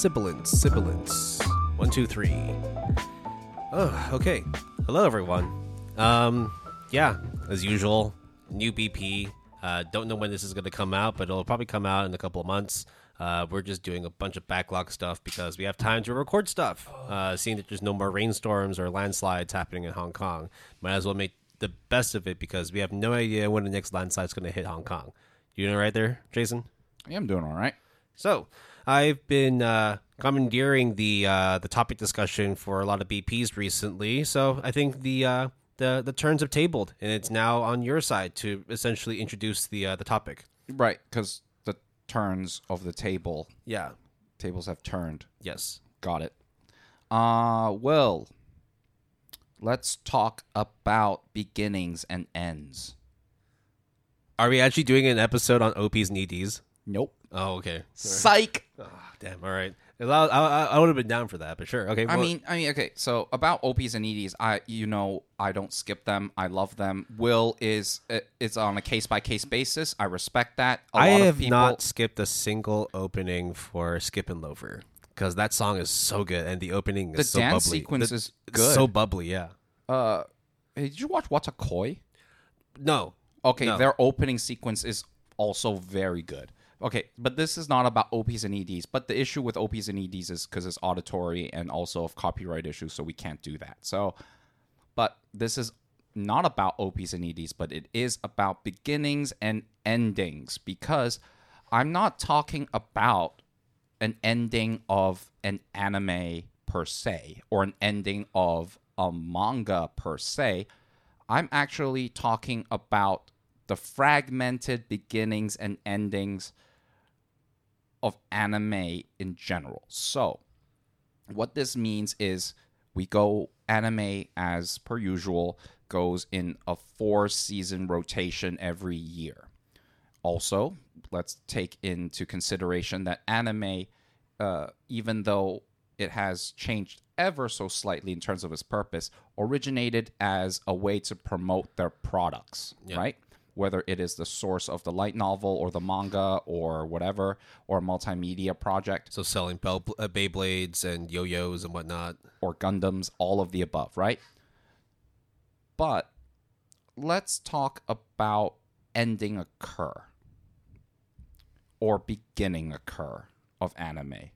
sibilance, sibilance. One, two, three. Oh, okay. Hello, everyone. Um, yeah, as usual, new BP. Uh, don't know when this is going to come out, but it'll probably come out in a couple of months. Uh, we're just doing a bunch of backlog stuff because we have time to record stuff. Uh, seeing that there's no more rainstorms or landslides happening in Hong Kong, might as well make the best of it because we have no idea when the next landslide is going to hit Hong Kong. You know right there, Jason? Yeah, I'm doing all right. So I've been uh, commandeering the uh, the topic discussion for a lot of BPs recently. So I think the uh, the the turns have tabled, and it's now on your side to essentially introduce the uh, the topic. Right, because the turns of the table, Yeah. tables have turned. Yes. Got it. Uh, well, let's talk about beginnings and ends. Are we actually doing an episode on OPs and EDs? Nope. Oh, okay. Psych. Oh, damn. All right. I, I, I would have been down for that, but sure. Okay. I well- mean, I mean, okay. So about OPs and EDs, I you know I don't skip them. I love them. Will is uh, it's on a case by case basis. I respect that. A I lot have of people, not skipped a single opening for Skip and Loafer because that song is so good and the opening is so. The dance bubbly. sequence The- is good. so bubbly. Yeah. Uh, hey, did you watch What's a Koi? No. Okay, No. their opening sequence is also very good. Okay, but this is not about OPs and EDs. But the issue with OPs and EDs is because it's auditory and also of copyright issues, so we can't do that. So, but this is not about OPs and EDs, but it is about beginnings and endings because I'm not talking about an ending of an anime per se or an ending of a manga per se. I'm actually talking about the fragmented beginnings and endings of anime in general. So, what this means is we go anime as per usual goes in a four season rotation every year. Also, let's take into consideration that anime, uh, even though it has changed ever so slightly in terms of its purpose, originated as a way to promote their products, right? Whether it is the source of the light novel or the manga or whatever, or a multimedia project So selling Bell, uh, Beyblades and yo-yos and whatnot. or Gundams, all of the above, right? But let's talk about ending occur or beginning occur of anime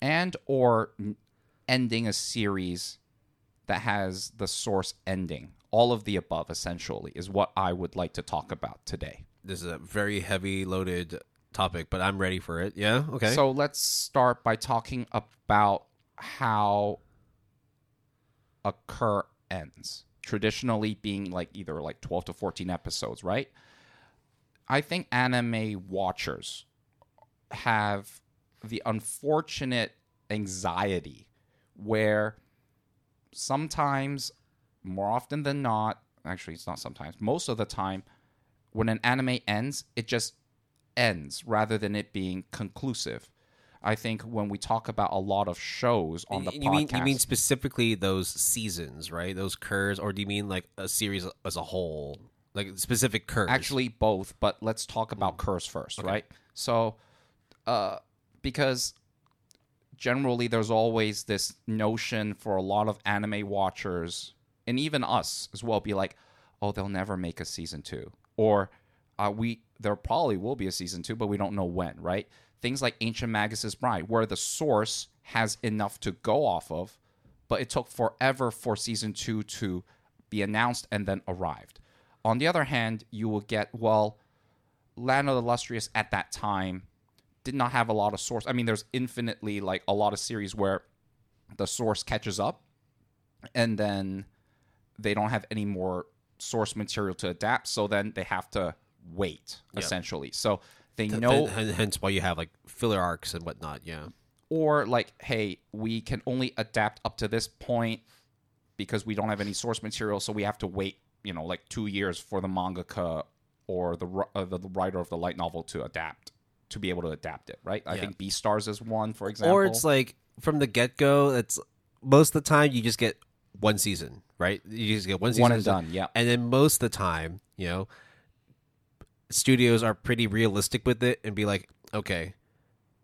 and or ending a series that has the source ending. All of the above essentially is what I would like to talk about today. This is a very heavy loaded topic, but I'm ready for it. Yeah. Okay. So let's start by talking about how occur ends. Traditionally being like either like 12 to 14 episodes, right? I think anime watchers have the unfortunate anxiety where sometimes, more often than not, actually, it's not sometimes, most of the time, when an anime ends, it just ends rather than it being conclusive. I think when we talk about a lot of shows on the you podcast, mean you mean specifically those seasons, right? Those curves, or do you mean like a series as a whole, like specific curves? actually both, but let's talk about cours first, right? So, uh, because generally there's always this notion for a lot of anime watchers and even us as well be like, oh, they'll never make a season two, or uh, we there probably will be a season two, but we don't know when, right? Things like Ancient Magus' Bride, where the source has enough to go off of, but it took forever for season two to be announced and then arrived. On the other hand, you will get, well, Land of the Lustrous at that time did not have a lot of source. I mean, there's infinitely like a lot of series where the source catches up and then they don't have any more source material to adapt. So then they have to wait, essentially. So they Th- know hence why you have like filler arcs and whatnot. Yeah. or like hey we can only adapt up to this point because we don't have any source material so we have to wait you know like two years for the mangaka or the uh, the, the writer of the light novel to adapt to be able to adapt it right i Yeah. think Beastars is one for example Or it's like from the get go. It's most of the time you just get one season, right? You just get one season one and done yeah And then most of the time, you know, studios are pretty realistic with it and be like, okay,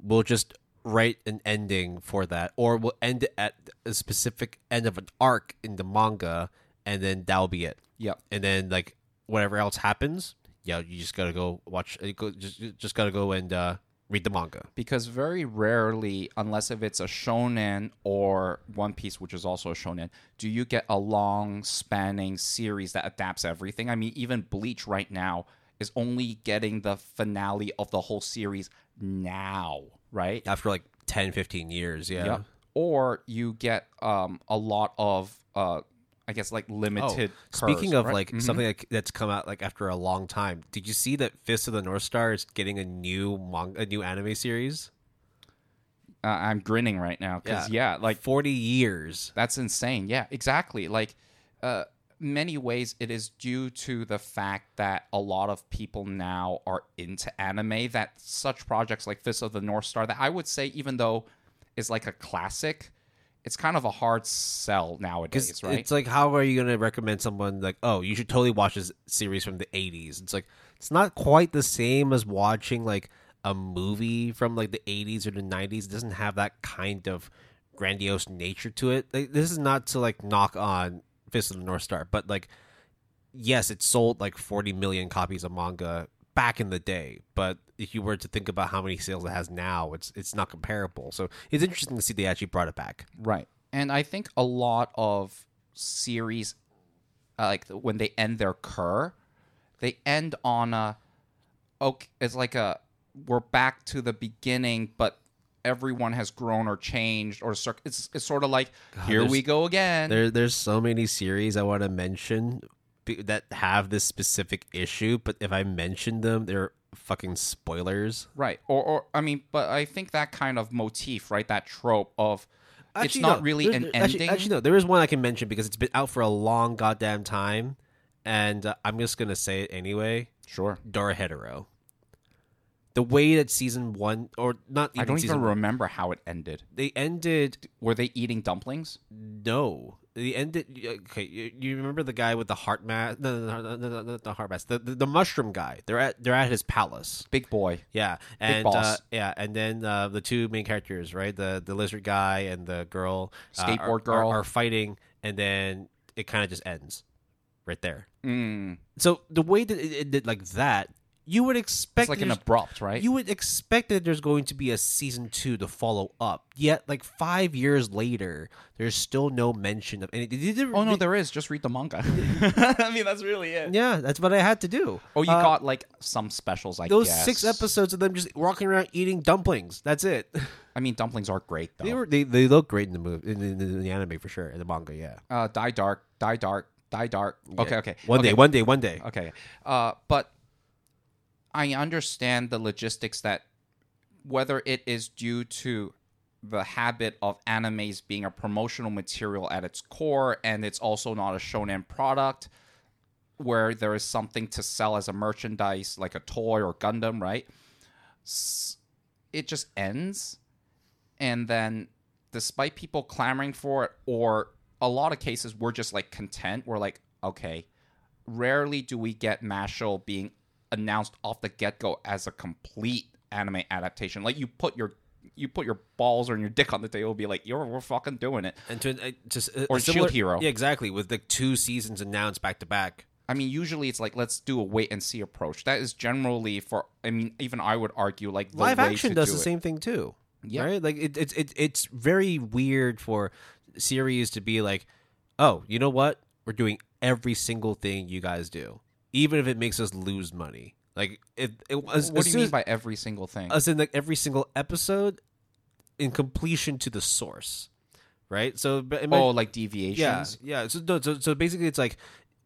we'll just write an ending for that, or we'll end it at a specific end of an arc in the manga, and then that'll be it. Yeah. And then like whatever else happens, yeah, you just gotta go watch. Just just gotta go and uh, read the manga. because very rarely, unless if it's a shonen or One Piece, which is also a shonen, do you get a long spanning series that adapts everything. I mean, even Bleach right now is only getting the finale of the whole series now, right? After like 10, 15 years, yeah. Yep. Or you get um, a lot of, uh, I guess, like Oh, limited. speaking of right? like Mhm. something like, that's come out like after a long time, did you see that Fist of the North Star is getting a new manga, a new anime series? Uh, I'm grinning right now because yeah. like forty years. That's insane. Yeah, exactly. Like, uh, many ways it is due to the fact that a lot of people now are into anime. That such projects like Fist of the North Star, that I would say, even though is like a classic, it's kind of a hard sell nowadays, right? it's like, how are you going to recommend someone like, oh, you should totally watch this series from the '80s? It's like it's not quite the same as watching like a movie from like the '80s or the '90s. It doesn't have that kind of grandiose nature to it. Like, this is not to like knock on Fist of the North Star, but like, yes, it sold like 40 million copies of manga back in the day, but if you were to think about how many sales it has now, it's it's not comparable. So it's interesting to see they actually brought it back. Right. And I think a lot of series, uh, like when they end their cour, they end on a, okay, it's like a, we're back to the beginning, but everyone has grown or changed or cir- it's, it's sort of like, here we go again. There, there's so many series I want to mention that have this specific issue, but if I mention them, they're fucking spoilers. Right. Or, or, I mean, but I think that kind of motif, right? That trope of, it's not no. really There's- an there- ending. Actually, actually, no. There is one I can mention because it's been out for a long goddamn time, and uh, I'm just gonna say it anyway. Sure. Dorohedoro. The way that season one, or not even I don't even one, remember how it ended. they ended. Were they eating dumplings? No, they ended. Okay, you, you remember the guy with the heart mask? No, no, no, no, no, not the heart mask. The, the the mushroom guy. They're at they're at his palace. Big boy. Yeah, and boss. uh, yeah, and then uh, the two main characters, right? The the lizard guy and the girl, uh, are- Skateboard are- girl. are, fighting, and then it kind of just ends right there. Mm. So the way that it ended like that, you would expect It's like an abrupt, right? you would expect that there's going to be a season two to follow up. Yet, like five years later, there's still no mention of anything. Oh no, there is. Just read the manga. I mean, that's really it. yeah, that's what I had to do. Oh, you Uh, got like some specials, I those guess. six episodes of them just walking around eating dumplings. That's it. I mean, dumplings are great though. They were they, they look great in the movie in, in, in the anime for sure in the manga. Yeah. uh, die dark, die dark, die dark. Okay, Yeah. okay. One okay. day, one day, one day. Okay. Uh, but I understand the logistics that whether it is due to the habit of animes being a promotional material at its core and it's also not a shonen product where there is something to sell as a merchandise like a toy or Gundam, right? It just ends and then despite people clamoring for it or a lot of cases we're just like content we're like okay rarely do we get Mashle being announced off the get-go as a complete anime adaptation like you put your you put your balls or your dick on the table be like you're we're fucking doing it And to uh, just uh, Or a Shield similar- Hero. Yeah, exactly. With the two seasons announced back to back. i mean usually it's like let's do a wait and see approach that is generally for i mean even i would argue like the Live action does do the it. same thing too. Yeah. Right. Like it, it's it, it's very weird for series to be like, oh, you know what? We're doing every single thing you guys do, even if it makes us lose money. Like it. it as, what as do you mean by every single thing as in like every single episode in completion to the source, right? So, but oh like deviations yeah, yeah. So, no, so, so basically, it's like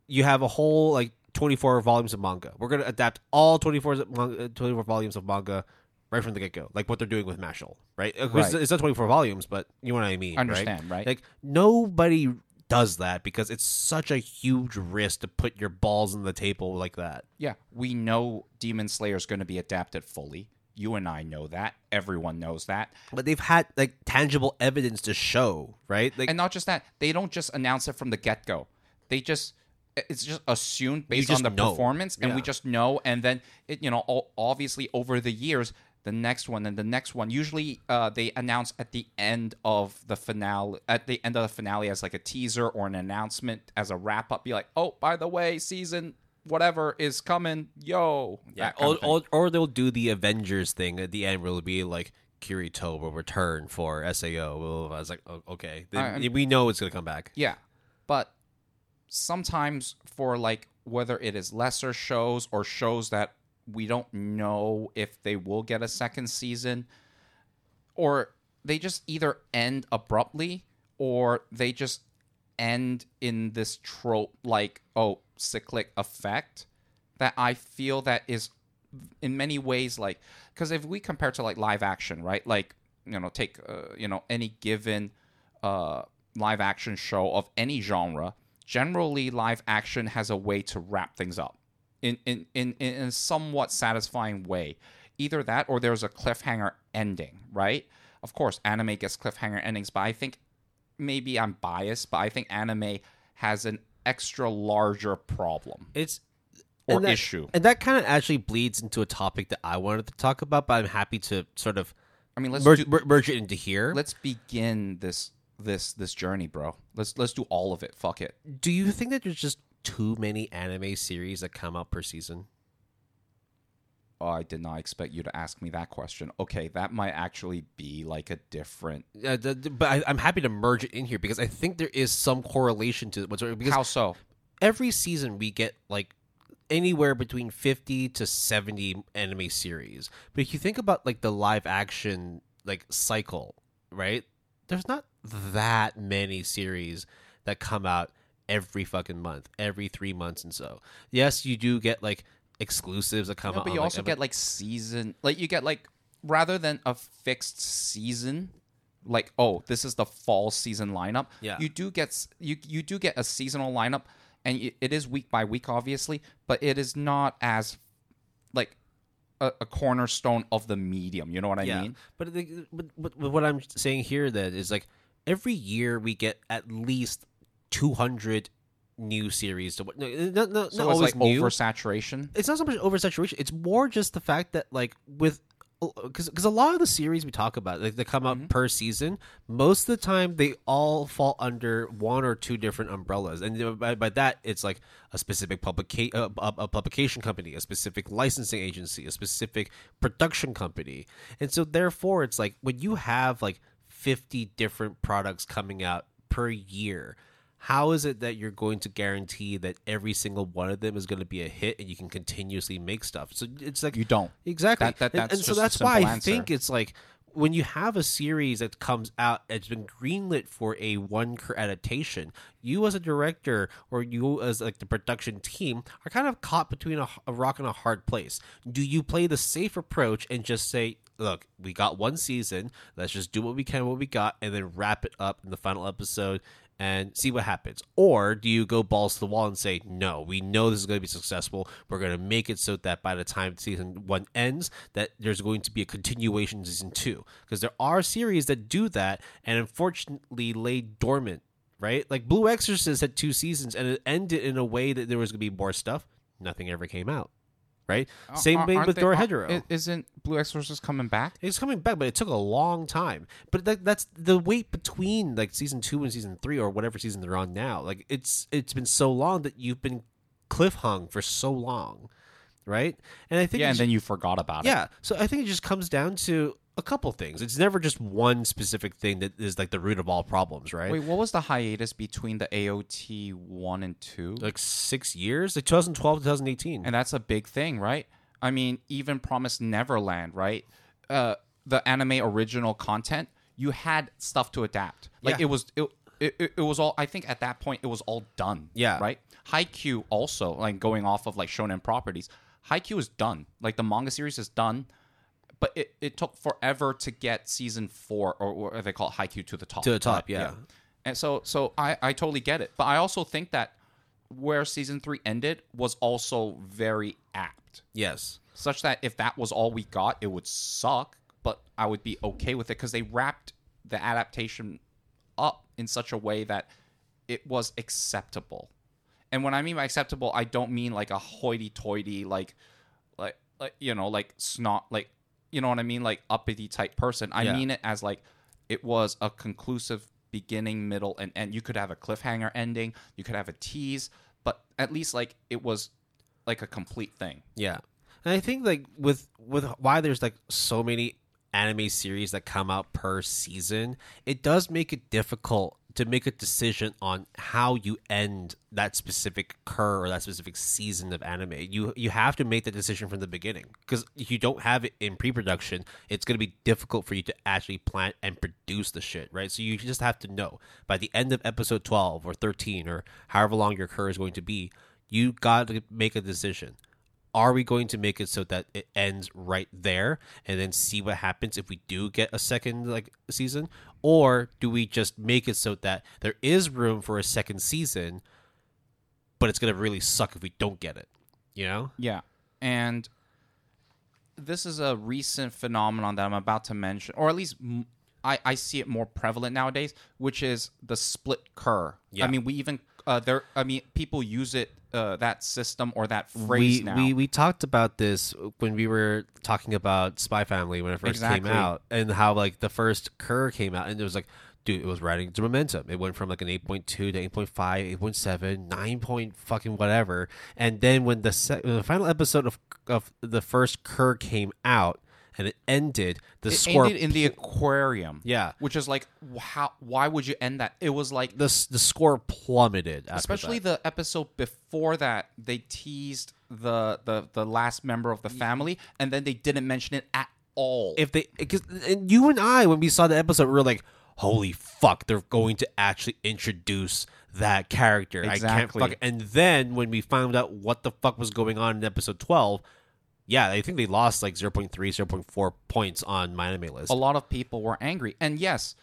you have a whole like twenty four volumes of manga. We're gonna adapt all 24, manga, 24 volumes of manga right from the get go, like what they're doing with Mashle, right? Uh, right. It's not twenty four volumes, but you know what I mean. I understand, right? Like nobody does that because it's such a huge risk to put your balls on the table like that. Yeah, we know Demon Slayer is going to be adapted fully. You and I know that. Everyone knows that. But they've had like tangible evidence to show, right? Like And not just that, they don't just announce it from the get go. They just it's just assumed based just on the know. performance and we just know and then it you know obviously over the years the next one, and the next one. Usually, uh, they announce at the end of the finale, at the end of the finale, as like a teaser or an announcement as a wrap up. Be like, oh, by the way, season whatever is coming, yo. Yeah, or, or, or they'll do the Avengers thing at the end where it'll be like Kirito will return for SAO. I was like, oh, okay, I- we know it's gonna come back. Yeah. But sometimes for like whether it is lesser shows or shows that we don't know if they will get a second season or they just either end abruptly or they just end in this trope like oh cyclic effect that I feel that is in many ways like because if we compare to like live action right? Like you know take uh, you know any given uh live action show of any genre generally live action has a way to wrap things up in in in, in a somewhat satisfying way. Either that or there's a cliffhanger ending right? Of course anime gets cliffhanger endings but i think maybe i'm biased but i think anime has an extra larger problem It's or and that- issue. and that kind of actually bleeds into a topic that I wanted to talk about, but I'm happy to sort of i mean let's merge, do, mer- merge it into here. let's begin this this this journey bro. Let's let's do all of it. Fuck it. Do you think that there's just too many anime series that come out per season? oh i did not expect you to ask me that question. Okay that might actually be like a different Uh, the, the- but I, I'm happy to merge it in here because I think there is some correlation to what's because how so? every season we get like anywhere between 50 to 70 anime series. But if you think about like the live action like cycle right there's not that many series that come out every fucking month every three months and so yes you do get like exclusives that come No, out but you like, also every- get like season, like you get like rather than a fixed season, like oh this is the fall season lineup. Yeah. you do get you you do get a seasonal lineup, and it is week by week, obviously, but it is not as like a, cornerstone of the medium. You know what I mean? But, the, but but what I'm saying here then is like every year we get at least 200 new series to no, not, not, So not it's always like new. oversaturation. it's not so much oversaturation. It's more just the fact that like with because because a lot of the series we talk about like they come out Mm-hmm. per season. Most of the time they all fall under one or two different umbrellas, and by, by that it's like a specific publication uh, a, a publication company, a specific licensing agency, a specific production company, and so therefore it's like when you have like fifty different products coming out per year how is it that you're going to guarantee that every single one of them is going to be a hit and you can continuously make stuff? So it's like You don't. exactly, That- that- And- that's and, so that's why I answer. think it's like when you have a series that comes out it's been greenlit for a one adaptation you as a director or you as like the production team are kind of caught between a, a rock and a hard place do you play the safe approach and just say look we got one season let's just do what we can what we got and then wrap it up in the final episode and see what happens. Or do you go balls to the wall and say no we know this is going to be successful. We're going to make it so that by the time season one ends that there's going to be a continuation in season two. Because there are series that do that and unfortunately lay dormant right? Like blue exorcist had two seasons and it ended in a way that there was going to be more stuff. Nothing ever came out right same thing with they- Dora ar- Isn't Blue Exorcist coming back? It's coming back, but it took a long time. But that, that's the wait between like season two and season three, or whatever season they're on now. Like it's it's been so long that you've been cliff hung for so long, right? And I think Yeah, and then you forgot about it. yeah. So I think it just comes down to a couple things. It's never just one specific thing that is like the root of all problems, right? Wait, what was the hiatus between the AOT one and two? like six years, like 2012 to 2018. and that's a big thing, right? I mean, even Promised Neverland, right? Uh, the anime original content, you had stuff to adapt. Like Yeah. it was, it, it, it was all. I think at that point, it was all done. Yeah. right. Haikyuu also, like going off of like shonen properties, Haikyuu is done. Like the manga series is done. But it, it took forever to get season four, or what they call it, Haikyuu to the top. To the top, Uh, yeah. And so, so I, I totally get it. But I also think that where season three ended was also very apt yes. such that if that was all we got, it would suck, but I would be okay with it because they wrapped the adaptation up in such a way that it was acceptable. And when I mean by acceptable, I don't mean like a hoity-toity, like, like, like you know, like snot, like you know what I mean, like uppity type person. I Yeah. mean it as like it was a conclusive beginning, middle, and end. You could have a cliffhanger ending. You could have a tease, but at least like it was like a complete thing. Yeah, and I think like with with why there's like so many anime series that come out per season, it does make it difficult to make a decision on how you end that specific cour or that specific season of anime. You you have to make the decision from the beginning because if you don't have it in pre-production, it's going to be difficult for you to actually plan and produce the shit, right? So you just have to know by the end of episode 12 or 13 or however long your cour is going to be, you got to make a decision are we going to make it so that it ends right there and then see what happens if we do get a second like season or do we just make it so that there is room for a second season but it's going to really suck if we don't get it you know Yeah. And this is a recent phenomenon that I'm about to mention, or at least m- I, I see it more prevalent nowadays, which is the split cour. Yeah. I mean, we even, uh, there, I mean, people use it, uh, that system or that phrase we, now. we we talked about this when we were talking about Spy Family when it first Exactly. came out, and how like the first Cour came out, and it was like, dude, it was riding to momentum. It went from like an eight point two to 8.5, 8.7, 9 point fucking whatever, and then when the se- when the final episode of of the first Cour came out and it ended, the it score ended in the aquarium. Yeah. Which is like, how, why would you end that? It was like, the the score plummeted, after especially that. the episode before that they teased the, the the last member of the family and then they didn't mention it at all if they because you and I when we saw the episode we were like holy fuck they're going to actually introduce that character I can't Exactly. fuck and then when we found out what the fuck was going on in episode 12 yeah I think they lost like 0.3 0.4 points on MyAnimeList. A lot of people were angry. And yes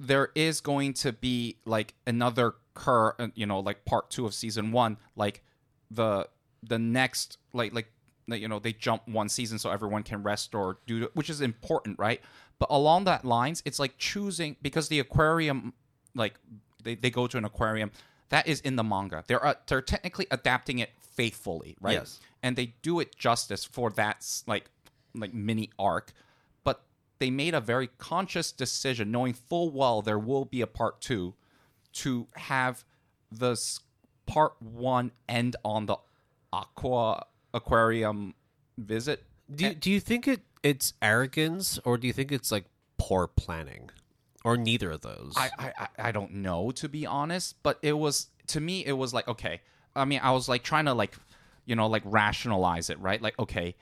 there is going to be like another cour uh, you know like part two of season one like the the next like like like, you know they jump one season so everyone can rest or do which is important right? But along that lines it's like choosing because the aquarium like they, they go to an aquarium that is in the manga. They're uh, they're technically adapting it faithfully right Yes. and they do it justice for that like like mini arc but they made a very conscious decision knowing full well there will be a part 2 to have the s- part 1 end on the aqua aquarium visit do, you- do you think it it's arrogance or do you think it's like poor planning or neither of those I I- I don't know to be honest, but it was to me it was like okay. I mean, I was like trying to like you know like rationalize it, right? Like okay,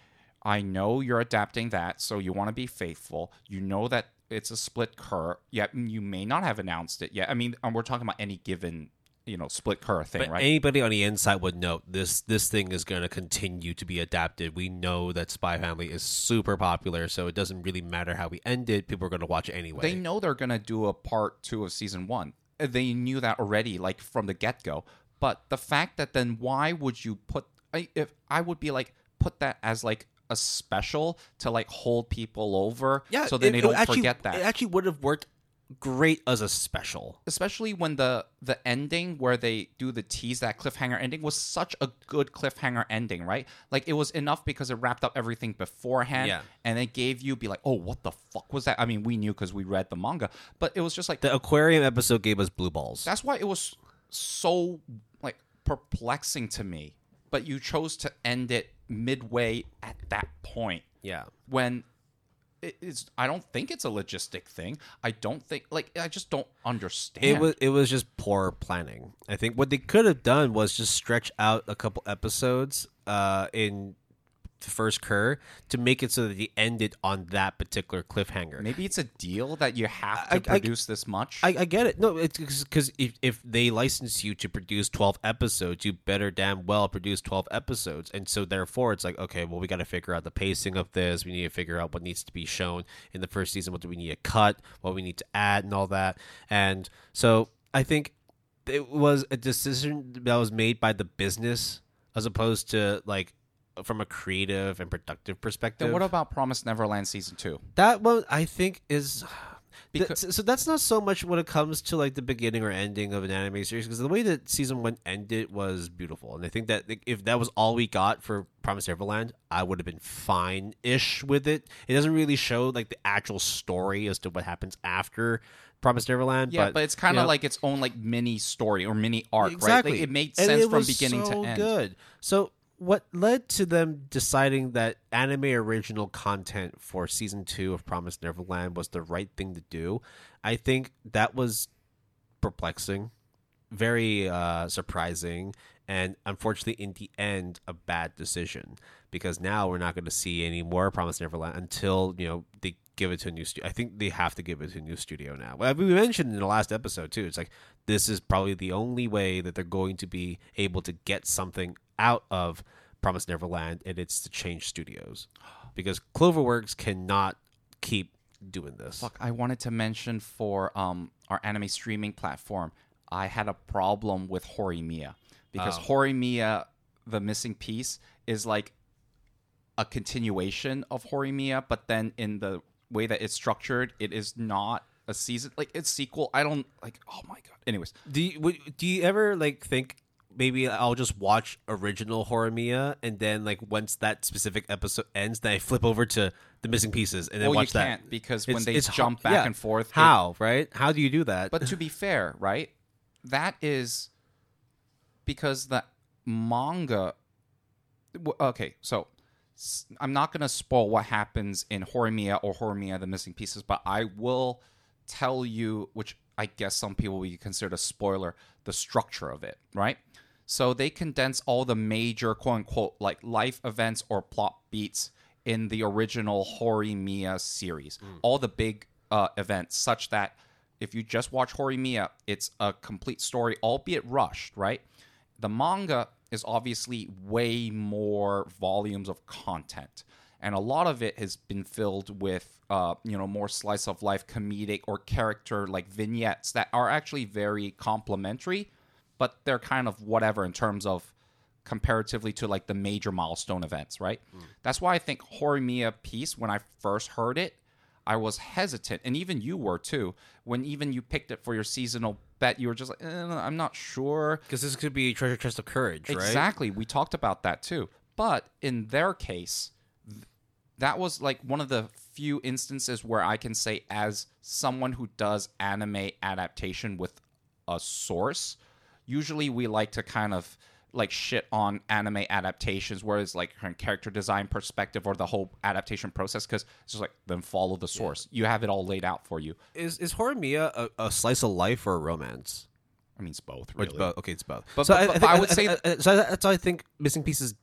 I know you're adapting that, so you want to be faithful. You know that it's a split cour. Yet you may not have announced it yet. I mean, and we're talking about any given you know split cour thing, But right? anybody on the inside would know this this thing is going to continue to be adapted. We know that Spy Family is super popular, so it doesn't really matter how we end it. People are going to watch it anyway. they know they're gonna do a part two of season one. They knew that already, like from the get go. But the fact that then why would you put? I, if I would be like put that as like a special to like hold people over, yeah, so then it- they don't actually, forget that. It actually would have worked great as a special. Especially when the the ending where they do the tease that cliffhanger ending was such a good cliffhanger ending, right? Like it was enough because it wrapped up everything beforehand, Yeah. and it gave you be like, oh, what the fuck was that? I mean, we knew because we read the manga, but it was just like The aquarium episode gave us blue balls. That's why it was so perplexing to me. But you chose to end it midway at that point yeah. when it is. I don't think it's a logistic thing. I don't think like I just don't understand. It was it was just poor planning. I think what they could have done was just stretch out a couple episodes uh, in the first cour to make it so that they ended on that particular cliffhanger. maybe it's a deal that you have to I- I- produce this much. I, I get it. No, it's because if, if they license you to produce 12 episodes, you better damn well produce 12 episodes. And so, therefore, it's like, okay, well, we got to figure out the pacing of this. We need to figure out what needs to be shown in the first season, what do we need to cut, what we need to add, and all that. And so, I think it was a decision that was made by the business as opposed to like from a creative and productive perspective. then what about Promise Neverland season two? That one I think is Because- so so that's not so much when it comes to like the beginning or ending of an anime series because the way that season one ended was beautiful, and I think that if that was all we got for promise Neverland, I would have been fine-ish with it. It doesn't really show like the actual story as to what happens after Promised Neverland. Yeah, but, but, it's kind you of know, like its own like mini story or mini arc, exactly. right? Like, it made sense it from beginning so to end. Good. So what led to them deciding that anime original content for season two of Promised Neverland was the right thing to do? I think that was perplexing, very uh, surprising, and unfortunately, in the end, a bad decision because now we're not going to see any more Promised Neverland until you know they give it to a new studio. I think they have to give it to a new studio now. We mentioned in the last episode too. It's like this is probably the only way that they're going to be able to get something out of Promised Neverland, and it's to change studios because Cloverworks cannot keep doing this. Fuck, I wanted to mention for um our anime streaming platform, I had a problem with Horimiya because Oh. Horimiya, the missing piece, is like a continuation of Horimiya, but then in the way that it's structured, it is not a season like it's sequel. I don't like. Oh my god. Anyways, Do you would, do you ever like think maybe I'll just watch original Horimiya and then like once that specific episode ends, then I flip over to the missing pieces and then well, you watch that. can't because when It's- they it's jump back yeah. and forth, it- How right? How do you do that? but to be fair, right? That is because the manga. w- Okay, so s- I'm not going to spoil what happens in Horimiya or Horimiya the Missing Pieces, but I will tell you, which I guess some people would consider a spoiler, the structure of it, right? So they condense all the major quote unquote like life events or plot beats in the original Horimiya series. All the big uh, events, such that if you just watch Horimiya, it's a complete story, albeit rushed, right? The manga is obviously way more volumes of content. And a lot of it has been filled with, uh, you know, more slice of life comedic or character like vignettes that are actually very complimentary, but they're kind of whatever in terms of comparatively to like the major milestone events, right? That's why I think Horimiya piece, when I first heard it, I was hesitant, and even you were too. When even you picked it for your seasonal bet, you were just like, eh, I'm not sure. because this could be Treasure Chest of Courage, right? Exactly. We talked about that too. But in their case, that was like one of the few instances where I can say, as someone who does anime adaptation with a source, usually we like to kind of like shit on anime adaptations, whereas like from character design perspective or the whole adaptation process, because it's just like then follow the source. You have it all laid out for you. Is is Horimiya a, a slice of life or a romance? I mean, it's both. Or it's Really. both. Okay, it's both. But- so but- I, but I, think, I would say- I- I- so that's why I think missing pieces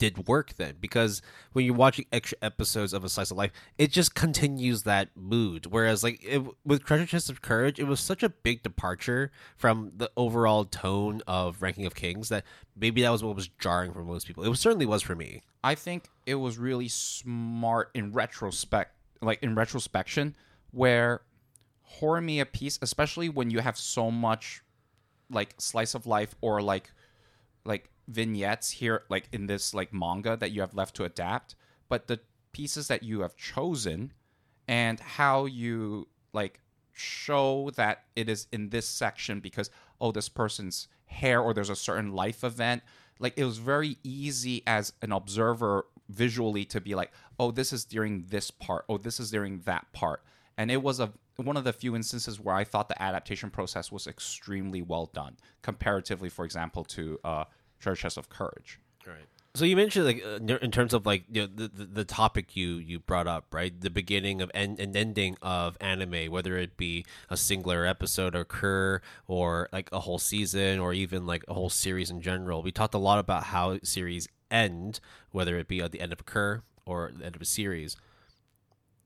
did work then because when you're watching extra episodes of a slice of life, it just continues that mood. Whereas like it, with Treasure Chest of Courage, it was such a big departure from the overall tone of Ranking of Kings that maybe that was what was jarring for most people. It was, certainly was for me. I think it was really smart in retrospect, like in retrospection, where Horimiya piece, especially when you have so much like slice of life or like like vignettes here, like in this like manga that you have left to adapt, but the pieces that you have chosen and how you like show that it is in this section because oh this person's hair or there's a certain life event. Like it was very easy as an observer visually to be like oh this is during this part. Oh this is during that part. And it was a one of the few instances where I thought the adaptation process was extremely well done comparatively for example to uh Treasure Chest of Courage Right. So you mentioned like uh, in terms of like you know, the, the the topic you you brought up, right? The beginning of and, and ending of anime, whether it be a singular episode occur or like a whole season or even like a whole series in general. We talked a lot about how series end, whether it be at the end of a cur or the end of a series.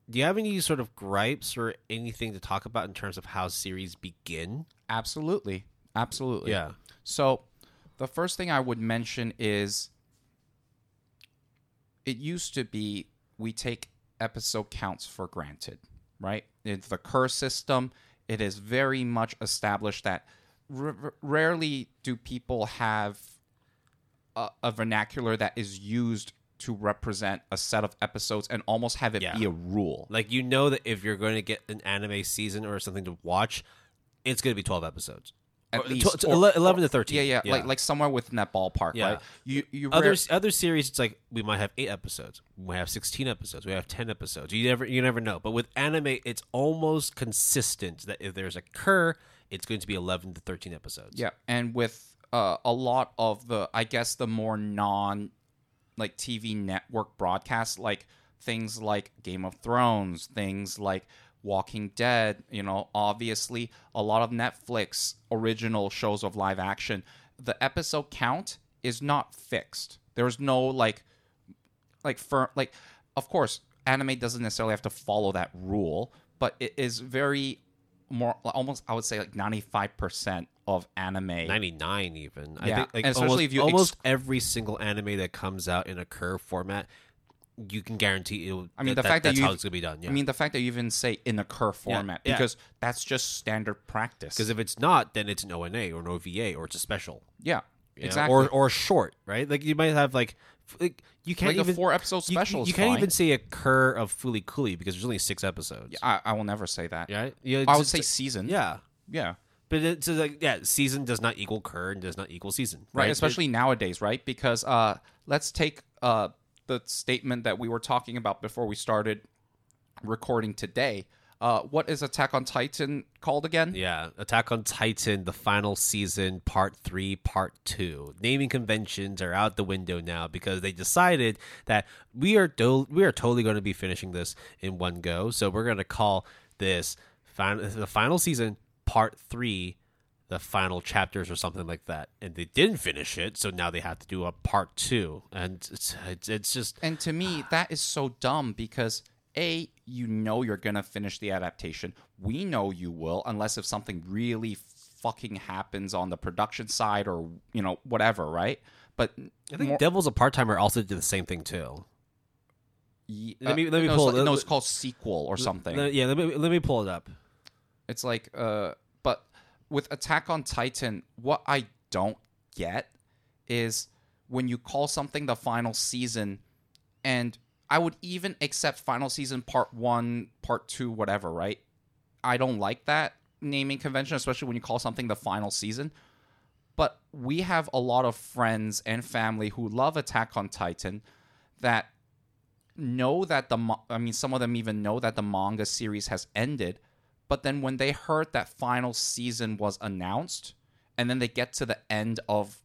Do you have any sort of gripes or anything to talk about in terms of how series begin? absolutely absolutely Yeah. So, the first thing I would mention is it used to be we take episode counts for granted, right? It's the curse system. It is very much established that r- r- rarely do people have a, a vernacular that is used to represent a set of episodes and almost have it Yeah. be a rule. Like you know that if you're going to get an anime season or something to watch, it's going to be 12 episodes. At Or least, tw- or- ele- 11 to 13. Yeah, yeah, like like somewhere within that ballpark, Yeah. right? You you other rare- other series it's like we might have 8 episodes. We might have 16 episodes. We have 10 episodes. You never you never know. But with anime it's almost consistent that if there's a cour, it's going to be 11 to 13 episodes. Yeah, and with uh, a lot of the, I guess, the more non, like TV network broadcasts, like things like Game of Thrones, things like Walking Dead. You know, obviously, a lot of Netflix original shows of live action. The episode count is not fixed. There's no like, like for like, of course, anime doesn't necessarily have to follow that rule, but it is very more almost I would say like ninety five percent of anime 99 even. I think like especially almost, if you ex- almost every single anime that comes out in a curve format, you can guarantee it. I mean, the fact that that's you- how it's gonna be done. Yeah. I mean, the fact that you even say in a curve format yeah. because that's just standard practice. because if it's not, then it's an ONA or an OVA or it's a special. yeah, know, exactly. Or or short, right? Like you might have like, like you can't like even a four episode special. You, you can't fine. even say a cour of Fooly Cooly because there's only six episodes. I, I will never say that. Right? Yeah. I would say season. yeah. yeah. But it's like yeah, season does not equal cour and does not equal season. right, Right. especially nowadays right because uh let's take uh the statement that we were talking about before we started recording today uh what is attack on titan called again Yeah, Attack on Titan, the final season, part three, part two. Naming conventions are out the window now because they decided that we are do- we are totally going to be finishing this in one go. So we're going to call this fin- the final season, part three, the final chapters or something like that. And they didn't finish it, so now they have to do a part two, and it's it's, it's just and to me that is so dumb because a you know you're gonna finish the adaptation we know you will unless if something really fucking happens on the production side or you know whatever right but I think more- Devil's a part timer also did the same thing too. Ye- Let me- let me no, pull it's, it- no, it's called sequel or something yeah, let me let me pull it up. It's like, uh, with Attack on Titan, what I don't get is when you call something the final season, and I would even accept final season part one, part two, whatever, right? I don't like that naming convention, especially when you call something the final season. But we have a lot of friends and family who love Attack on Titan that know that the I mean some of them even know that the manga series has ended but then when they heard that final season was announced and then they get to the end of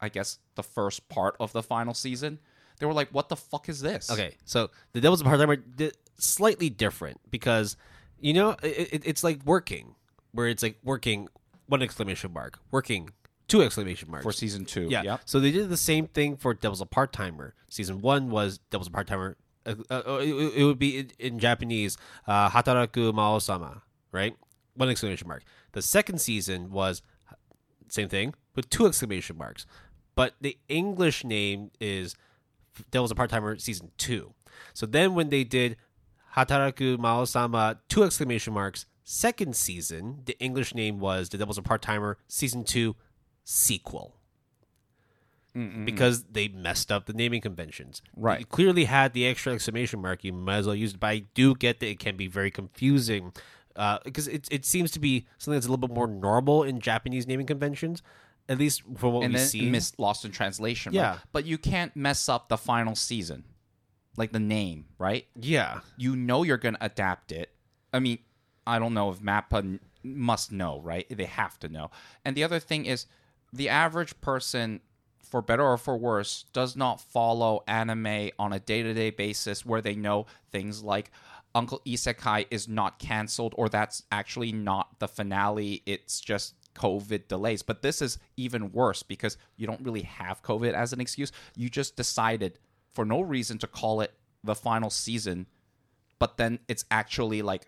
I guess the first part of the final season they were like what the fuck is this Okay, so the Devil's a part timer di- slightly different because you know it, it, it's like working, where it's like working one exclamation mark, working two exclamation marks for season 2 Yeah. Yep. So they did the same thing for Devil's a part timer. Season one was Devil's a part timer. Uh, uh, it, it would be in, in Japanese, uh, Hataraku Mao-sama, right? One exclamation mark. The second season was same thing with two exclamation marks, but the English name is Devil's a part timer season two. So then when they did Hataraku Mao-sama two exclamation marks second season, the English name was The Devil's a part timer season two sequel because they messed up the naming conventions. Right. You clearly had the extra exclamation mark. You might as well use it. But I do get that it can be very confusing uh, because it, it seems to be something that's a little bit more normal in Japanese naming conventions, at least from what and we see. missed lost in translation right? Yeah. but you can't mess up the final season like the name right yeah. you know you're going to adapt it. I mean, I don't know if Mappa must know, right? They have to know. And the other thing is, the average person, for better or for worse, does not follow anime on a day to day basis where they know things like Uncle Isekai is not canceled or that's actually not the finale. It's just COVID delays. But this is even worse because you don't really have COVID as an excuse. You just decided for no reason to call it the final season but then it's actually like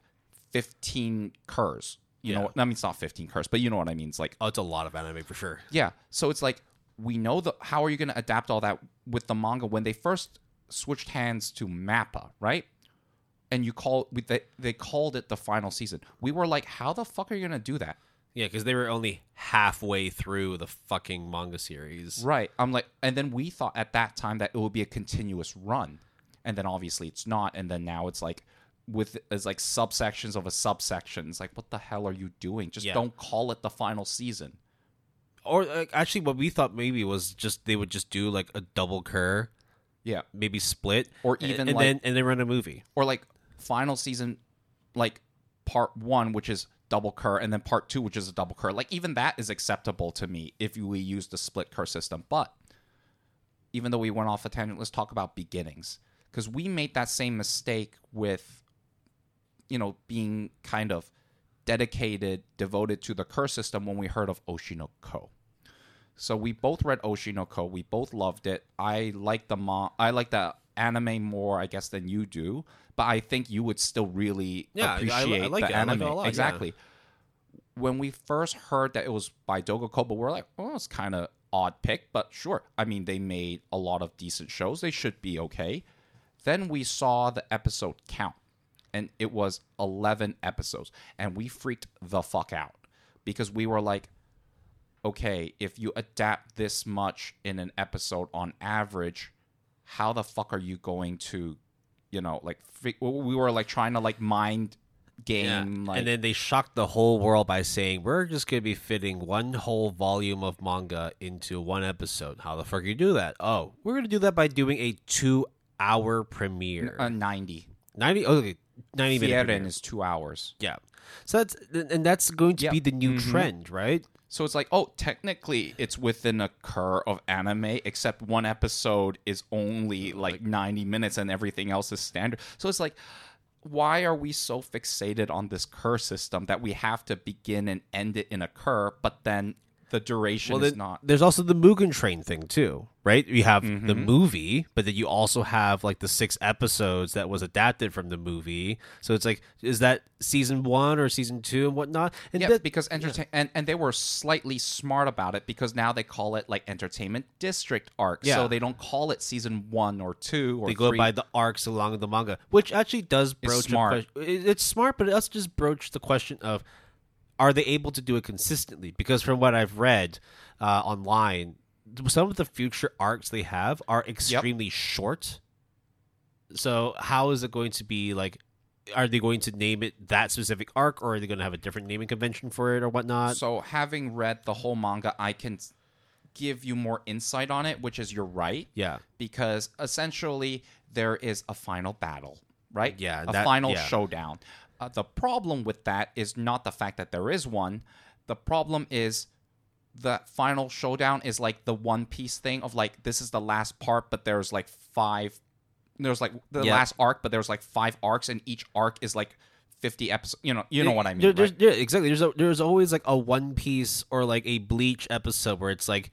15 cours. You Yeah. know, I mean, it's not 15 cours, but you know what I mean. It's like, Oh, it's a lot of anime for sure. yeah. So it's like, we know the how are you going to adapt all that with the manga when they first switched hands to Mappa, right? And you call we- they, they called it the final season. We were like, how the fuck are you going to do that? Yeah, because they were only halfway through the fucking manga series. Right. I'm like, and then we thought at that time that it would be a continuous run, and then obviously it's not, and then now it's like with it's like subsections of a subsection. It's like, what the hell are you doing? Just Yeah. don't call it the final season. Or like, actually, what we thought maybe was just they would just do like a double cour, Yeah. maybe split, Or and- even and, like- then and then run a movie. Or like final season, like part one, which is double cour, and then part two, which is a double cour. Like even that is acceptable to me if we use the split cour system. But even though we went off a tangent, let's talk about beginnings because we made that same mistake with, you know, being kind of dedicated, devoted to the cour system when we heard of Oshi no Ko. So we both read Oshi no Ko. We both loved it. I like the mo- I like the anime more, I guess, than you do. But I think you would still really Yeah, I- I I appreciate like the it. I like anime. a lot, yeah. exactly. When we first heard that it was by Doga Kobo, we're like, oh, it's kind of odd pick, but sure. I mean, they made a lot of decent shows. They should be okay. Then we saw the episode count, and it was 11 episodes, and we freaked the fuck out because we were like, okay, if you adapt this much in an episode on average, how the fuck are you going to, you know, like freak, we were like trying to like mind game, like and then they shocked the whole world by saying we're just going to be fitting one whole volume of manga into one episode. How the fuck you do that? Oh, we're going to do that by doing a two-hour premiere. a 90. Ninety. Okay, ninety minute. Frieren is two hours. Yeah. So that's and that's going to be the new Mhm. trend, right? So it's like, oh, technically it's within a cour of anime, except one episode is only like 90 minutes and everything else is standard. So it's like, why are we so fixated on this cour system that we have to begin and end it in a cour, but then the duration Well, is then, not? there's also the Mugen Train thing too, right? You have the Mhm. movie, but then you also have like the six episodes that was adapted from the movie. So it's like, is that season one or season two and whatnot? And Yeah, that- because entertain and, and they were slightly smart about it because now they call it like entertainment district arc. Yeah. So they don't call it season one or two or they go three. by the arcs along the manga, which actually does broach smart. A question. It's smart, but it also just broach the question of are they able to do it consistently? Because from what I've read uh, online, some of the future arcs they have are extremely short. So how is it going to be like? Are they going to name it that specific arc, or are they going to have a different naming convention for it, or whatnot? So, having read the whole manga, I can give you more insight on it, which is you're right, yeah, because essentially there is a final battle, right? Yeah, a that- final yeah. showdown. Uh, the problem with that is not the fact that there is one. The problem is the final showdown is like the One Piece thing of like this is the last part, but there's like five. There's like the Yeah. last arc, but there's like five arcs, and each arc is like fifty episodes. You know, you know what I mean. There- right? yeah, exactly. There's a, there's always like a One Piece or like a Bleach episode where it's like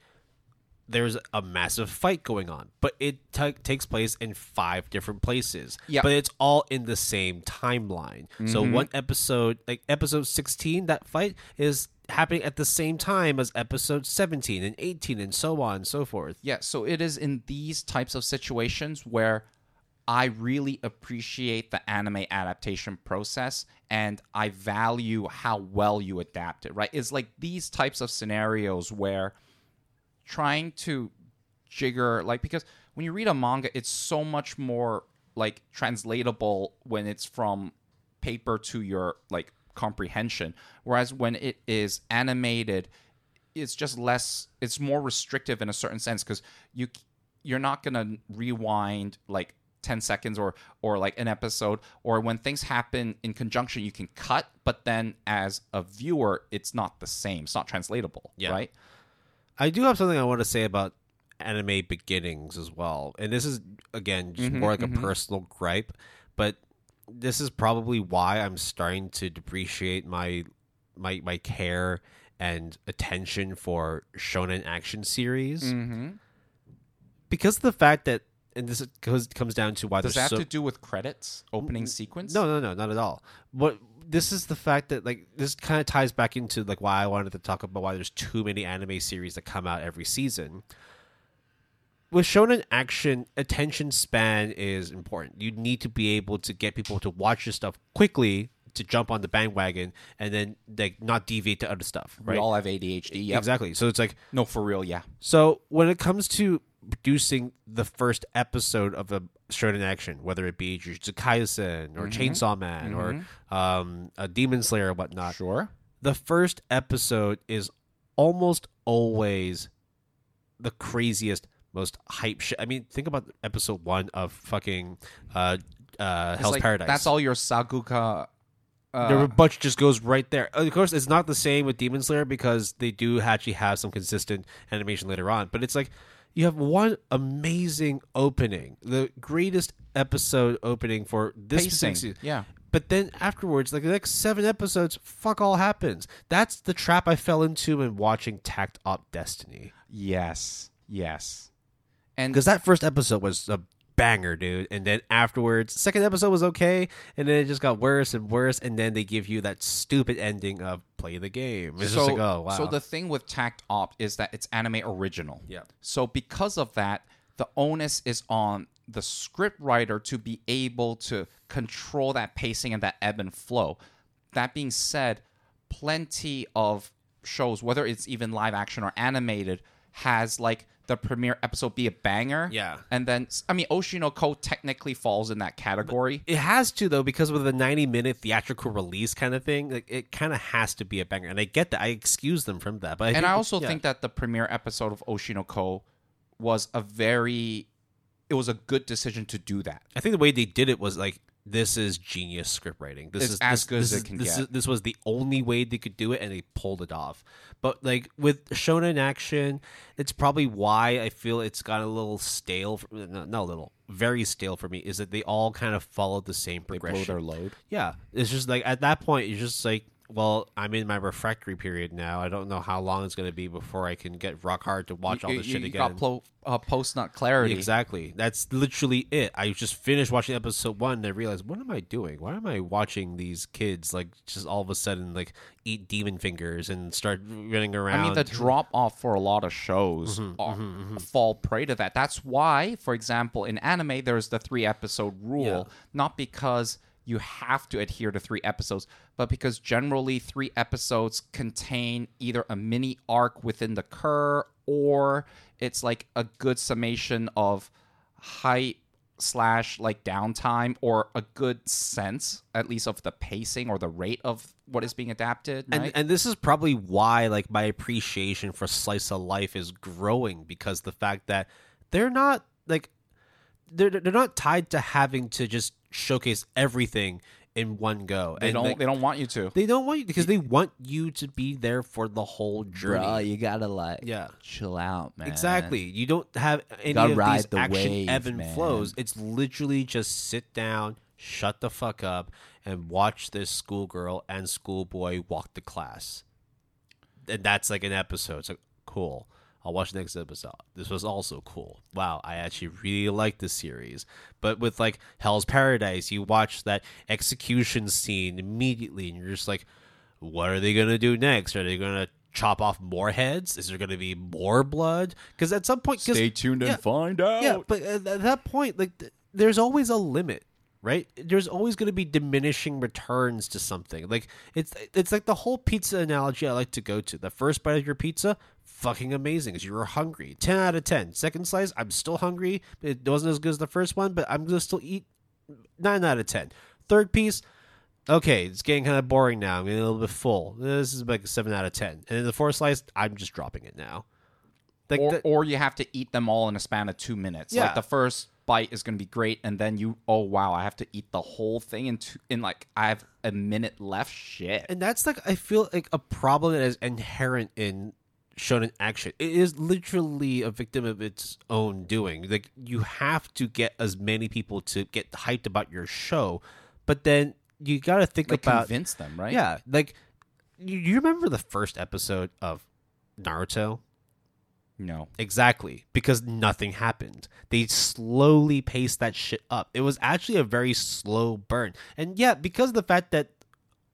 there's a massive fight going on, but it ta takes place in five different places. Yeah. but it's all in the same timeline. So Mm-hmm. one episode, like episode 16, that fight is happening at the same time as episode 17 and 18 and so on and so forth. Yeah, so it is in these types of situations where I really appreciate the anime adaptation process and I value how well you adapt it, right? It's like these types of scenarios where trying to jigger like because when you read a manga it's so much more like translatable when it's from paper to your like comprehension. Whereas when it is animated it's just less it's more restrictive in a certain sense because you you're not gonna rewind like 10 seconds or or like an episode. Or when things happen in conjunction you can cut but then as a viewer it's not the same. It's not translatable Yeah. right I do have something I want to say about anime beginnings as well. And this is again just Mhm, more like mhm. a personal gripe, but this is probably why I'm starting to depreciate my my my care and attention for shonen action series mm-hmm. because of the fact that and this goes comes down to why does that have so to do with credits opening sequence no, no, no, not at all. But this is the fact that like this kind of ties back into like why I wanted to talk about why there's too many anime series that come out every season. With shonen action, attention span is important. You need to be able to get people to watch your stuff quickly to jump on the bandwagon and then like not deviate to other stuff, right? We all have ADHD. Yep. Exactly. So it's like No, for real. Yeah. so when it comes to producing the first episode of a shonen action, whether it be Jujutsu Kaisen or Chainsaw Man or um, a Demon Slayer or whatnot, Sure. the first episode is almost always the craziest, most hype shit. I mean, think about episode one of fucking uh, uh, Hell's like, Paradise. That's all your sakuga. Uh, the bunch just goes right there. Of course, it's not the same with Demon Slayer because they do actually have some consistent animation later on. But it's like you have one amazing opening, the greatest episode opening for this pacing. season. Yeah. But then afterwards, like the next seven episodes, fuck all happens. That's the trap I fell into in watching Takt Op Destiny. Yes. Yes. And Because that first episode was a banger, dude. And then afterwards, second episode was okay, and then it just got worse and worse. And then they give you that stupid ending of play the game. It's so, like, oh wow. so the thing with Takt Op is that it's anime original. Yeah. So because of that, the onus is on the script writer to be able to control that pacing and that ebb and flow. That being said, plenty of shows, whether it's even live action or animated, has like the premiere episode be a banger. Yeah. And then I mean Oshi no Ko technically falls in that category. it has to though because with a 90 minute theatrical release kind of thing like it kind of has to be a banger and i get that i excuse them from that but I and think- I also yeah. think that the premiere episode of Oshi no Ko was a very it was a good decision to do that. I think the way they did it was like this is genius script writing. This It's is as this, good as it can this get. Is, this was the only way they could do it, and they pulled it off. But like with shonen action, it's probably why I feel it's got a little stale. For, not, not a little, very stale for me. Is that they all kind of followed the same progression. They blow their load. Yeah, it's just like at that point, it's just like, well, I'm in my refractory period now. I don't know how long it's going to be before I can get rock hard to watch all you, this you- shit you again. got plo- uh, post not clarity. Exactly. That's literally it. I just finished watching episode one and I realized, what am I doing? Why am I watching these kids like just all of a sudden like eat demon fingers and start running around? I mean, the drop off for a lot of shows Mm-hmm, are, fall prey to that. That's why, for example, in anime, there's the three episode rule, Yeah. not because you have to adhere to three episodes, but because generally three episodes contain either a mini arc within the cour or it's like a good summation of hype slash like downtime or a good sense at least of the pacing or the rate of what is being adapted and, right? and this is probably why like my appreciation for slice of life is growing because the fact that they're not like they're they're not tied to having to just showcase everything in one go. they and don't like, they don't want you to they don't want you because they want you to be there for the whole journey. you gotta like Yeah. chill out, man. Exactly. You don't have any of these the action wave, ebb and man. flows. It's literally just sit down, shut the fuck up, and watch this schoolgirl and schoolboy walk the class. And that's like an episode. It's like cool. I'll watch the next episode. This was also cool. Wow, I actually really like this series. But with like Hell's Paradise, you watch that execution scene immediately, and you're just like, what are they gonna do next? Are they gonna chop off more heads? Is there gonna be more blood? Because at some point, Stay tuned and yeah, find out. yeah, but at, at that point, like, th- there's always a limit, right? There's always going to be diminishing returns to something. Like it's it's like the whole pizza analogy I like to go to. The first bite of your pizza, fucking amazing, because you were hungry. Ten out of ten. Second slice, I'm still hungry. It wasn't as good as the first one, but I'm gonna still eat nine out of ten. Third piece. Okay, it's getting kind of boring now. I'm getting a little bit full. This is like a seven out of ten. And then the fourth slice, I'm just dropping it now. Like or, the- or you have to eat them all in a span of two minutes. Yeah. Like the first bite is going to be great, and then you, oh wow, I have to eat the whole thing in two, in like I have a minute left. Shit. and that's like I feel like a problem that is inherent in shonen action. It is literally a victim of its own doing. Like you have to get as many people to get hyped about your show, but then you got to think like about convince them, right? yeah, like you, you remember the first episode of Naruto? No. Exactly, because nothing happened. They slowly paced that shit up. It was actually a very slow burn. And yeah, because of the fact that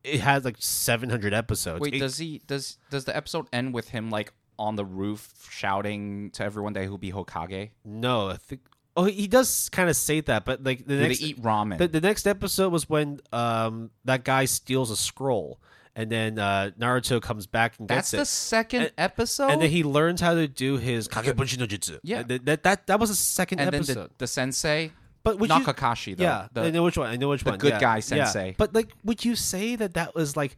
it has like 700 episodes. Wait, it- does he does does the episode end with him like on the roof shouting to everyone that he'll be Hokage? No, I think Oh, he does kind of say that, but like the next they eat ramen? the, the next episode was when um that guy steals a scroll, and then uh Naruto comes back and gets That's gets the second And- epeisode. and then he learns how to do his Kagebunshin no Jutsu. Yeah. that that that, that was the second and then episode. the, the sensei, but would not you, Kakashi though. yeah, the- I know which one. I know which the one. good yeah, guy yeah. sensei. But like, would you say that that was like,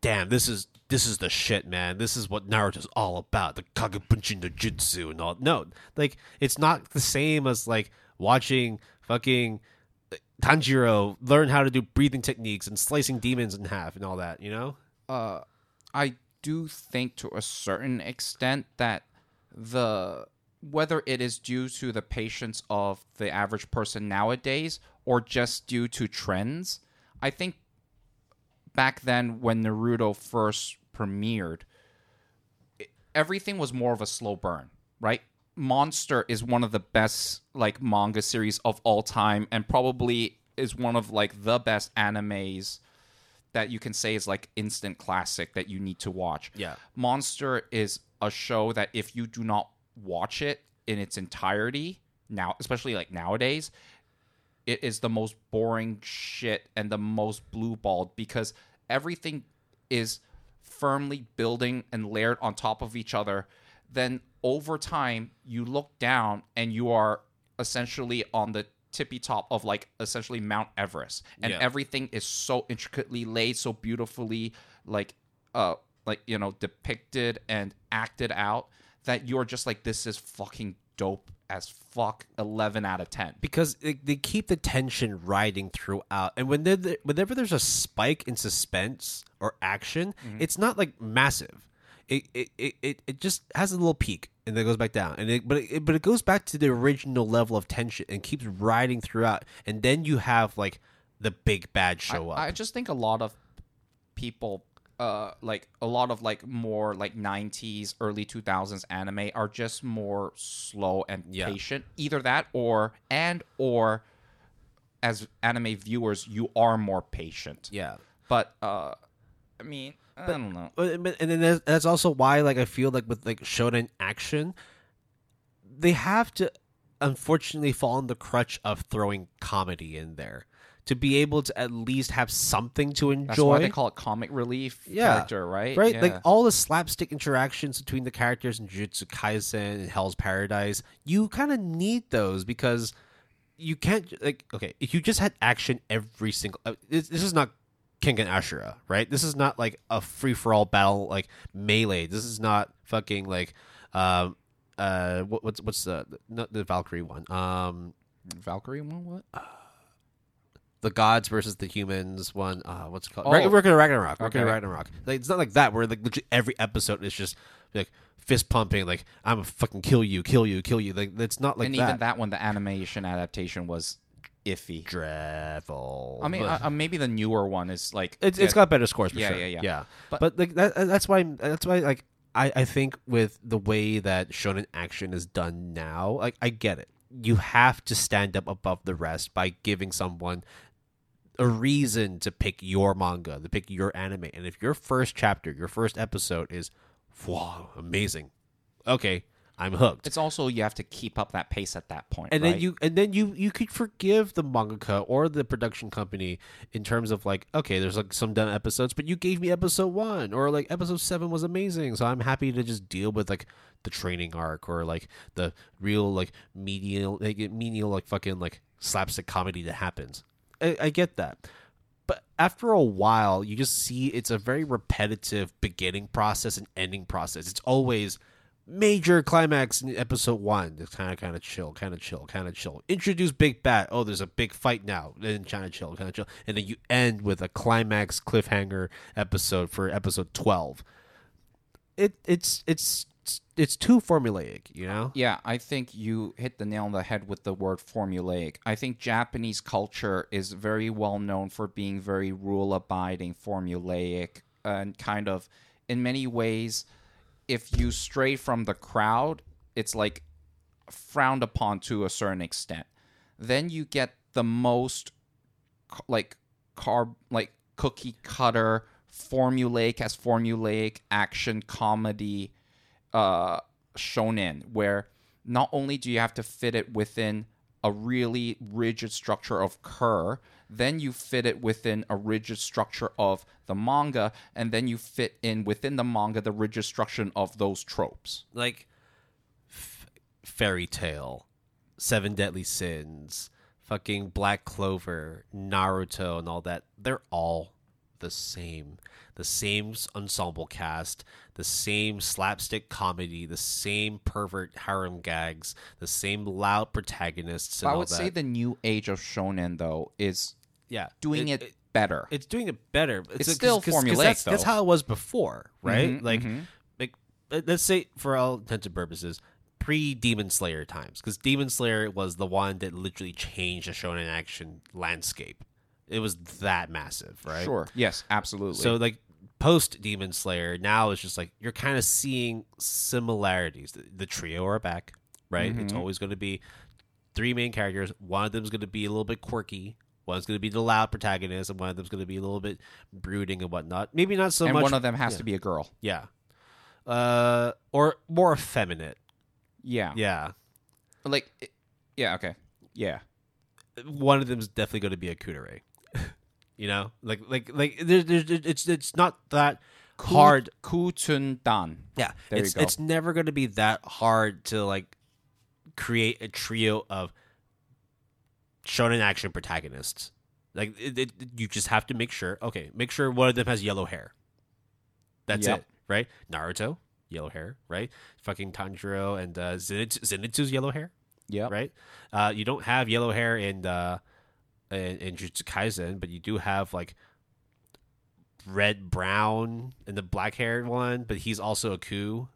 damn, this is this is the shit, man. This is what Naruto's all about. The Kagebunshin no Jutsu and all. No, like it's not the same as like watching fucking Tanjiro learn how to do breathing techniques and slicing demons in half and all that. You know? uh, I do think to a certain extent that the whether it is due to the patience of the average person nowadays or just due to trends, I think back then when Naruto first premiered, it- everything was more of a slow burn, right? Monster is one of the best like manga series of all time and probably is one of like the best animes that you can say is like instant classic that you need to watch. Yeah. Monster is a show that if you do not watch it in its entirety now, especially like nowadays, it is the most boring shit and the most blue balled because everything is firmly building and layered on top of each other. Then over time, you look down and you are essentially on the tippy top of like essentially Mount Everest, and Yeah. everything is so intricately laid, so beautifully like uh like you know depicted and acted out that you're just like this is fucking dope as fuck. 11 out of 10 because they, they keep the tension riding throughout. And when there- whenever there's a spike in suspense or action it's not like massive it, it, it, it, just has a little peak and then it goes back down. And it, but it, but it goes back to the original level of tension and keeps riding throughout. And then you have like the big bad show up. I just think a lot of people uh like a lot of like more like 90s early 2000s anime are just more slow and Yeah. patient. Either that or and or as anime viewers you are more patient. Yeah. But uh i mean i don't know But- but- and then that's, that's also why like i feel like with like shonen action they have to unfortunately fall on the crutch of throwing comedy in there to be able to at least have something to enjoy that's why they call it comic relief Yeah. character right right Yeah. like all the slapstick interactions between the characters in Jujutsu Kaisen and Hell's Paradise you kind of need those because you can't like okay if you just had action every single uh, this, this is not Kengan Ashura right this is not like a free for all battle like melee this is not fucking like um uh what, what's what's the not the Valkyrie one um valkyrie one what the gods versus the humans one. Uh, what's it called? Oh. Ragn- Working Ragnarok. Okay. Ragnarok. Like, it's not like that where like literally every episode is just like fist pumping. Like I'm gonna fucking kill you, kill you, kill you. Like it's not like and that. even that one the animation adaptation was iffy dreadful. i mean uh, uh, maybe the newer one is like it's yeah, it's got better scores for Yeah, sure. yeah, yeah. yeah. But, But- like that, that's why that's why like I I think with the way that shonen action is done now, like I get it. You have to stand up above the rest by giving someone a reason to pick your manga, to pick your anime. And if your first chapter, your first episode is wow, amazing. Okay, I'm hooked. It's also you have to keep up that pace at that point. and right? then you and then you you could forgive the mangaka or the production company in terms of like okay there's like some done episodes but you gave me episode one or like episode seven was amazing so i'm happy to just deal with like the training arc or like the real like medial like menial like fucking like slapstick comedy that happens i, I get that but after a while you just see it's a very repetitive beginning process and ending process it's always major climax in episode one. It's kind of kind of chill, kind of chill, kind of chill. Introduce big bat. Oh, there's a big fight now. Then kind of chill, kind of chill, and then you end with a climax cliffhanger episode for episode twelve. It it's it's it's too formulaic, you know. Yeah, I think you hit the nail on the head with the word formulaic. I think Japanese culture is very well known for being very rule abiding, formulaic, and kind of, in many ways, if you stray from the crowd, it's like frowned upon to a certain extent. Then you get the most like carb like cookie cutter formulaic as formulaic action comedy uh shonen where not only do you have to fit it within a really rigid structure of cour, then you fit it within a rigid structure of the manga, and then you fit in within the manga the rigid structure of those tropes. like f- Fairy Tail seven deadly sins fucking black clover naruto and all that they're all the same the same ensemble cast the same slapstick comedy the same pervert harem gags the same loud protagonists and I would that. say the new age of shonen though is yeah doing it, better. it's doing it better. It's a- still formulaic, That's, that's how it was before, right? Mhm, like, mhm. like, let- let's say for all intents and purposes, pre Demon Slayer times, because Demon Slayer was the one that literally changed the shonen action landscape. It was that massive, right? Sure. Yes, absolutely. So like post Demon Slayer, now it's just like you're kind of seeing similarities. The, the trio are back, right? It's Mm-hmm. always going to be three main characters. One of them's going to be a little bit quirky. One's going to be the loud protagonist, and one of them's going to be a little bit brooding and whatnot. Maybe not so much. and much. one of them has yeah. to be a girl. yeah, uh, or more effeminate. Yeah. Yeah, Like yeah, okay. Yeah. one of them's definitely going to be a kuudere. you know, like like like there's, there's it's it's not that hard Kutun Dan. Yeah, There you it's go. it's never going to be that hard to like create a trio of shonen action protagonists. Like it, it, you just have to make sure. Okay, make sure one of them has yellow hair. That's Yep. it, right? Naruto, yellow hair, right? Fucking Tanjiro and uh, Zenitsu, Zenitsu's yellow hair, Yeah. right? Uh, you don't have yellow hair in uh, in, in Jujutsu Kaisen, but you do have like red brown and the black haired one, but he's also a coup.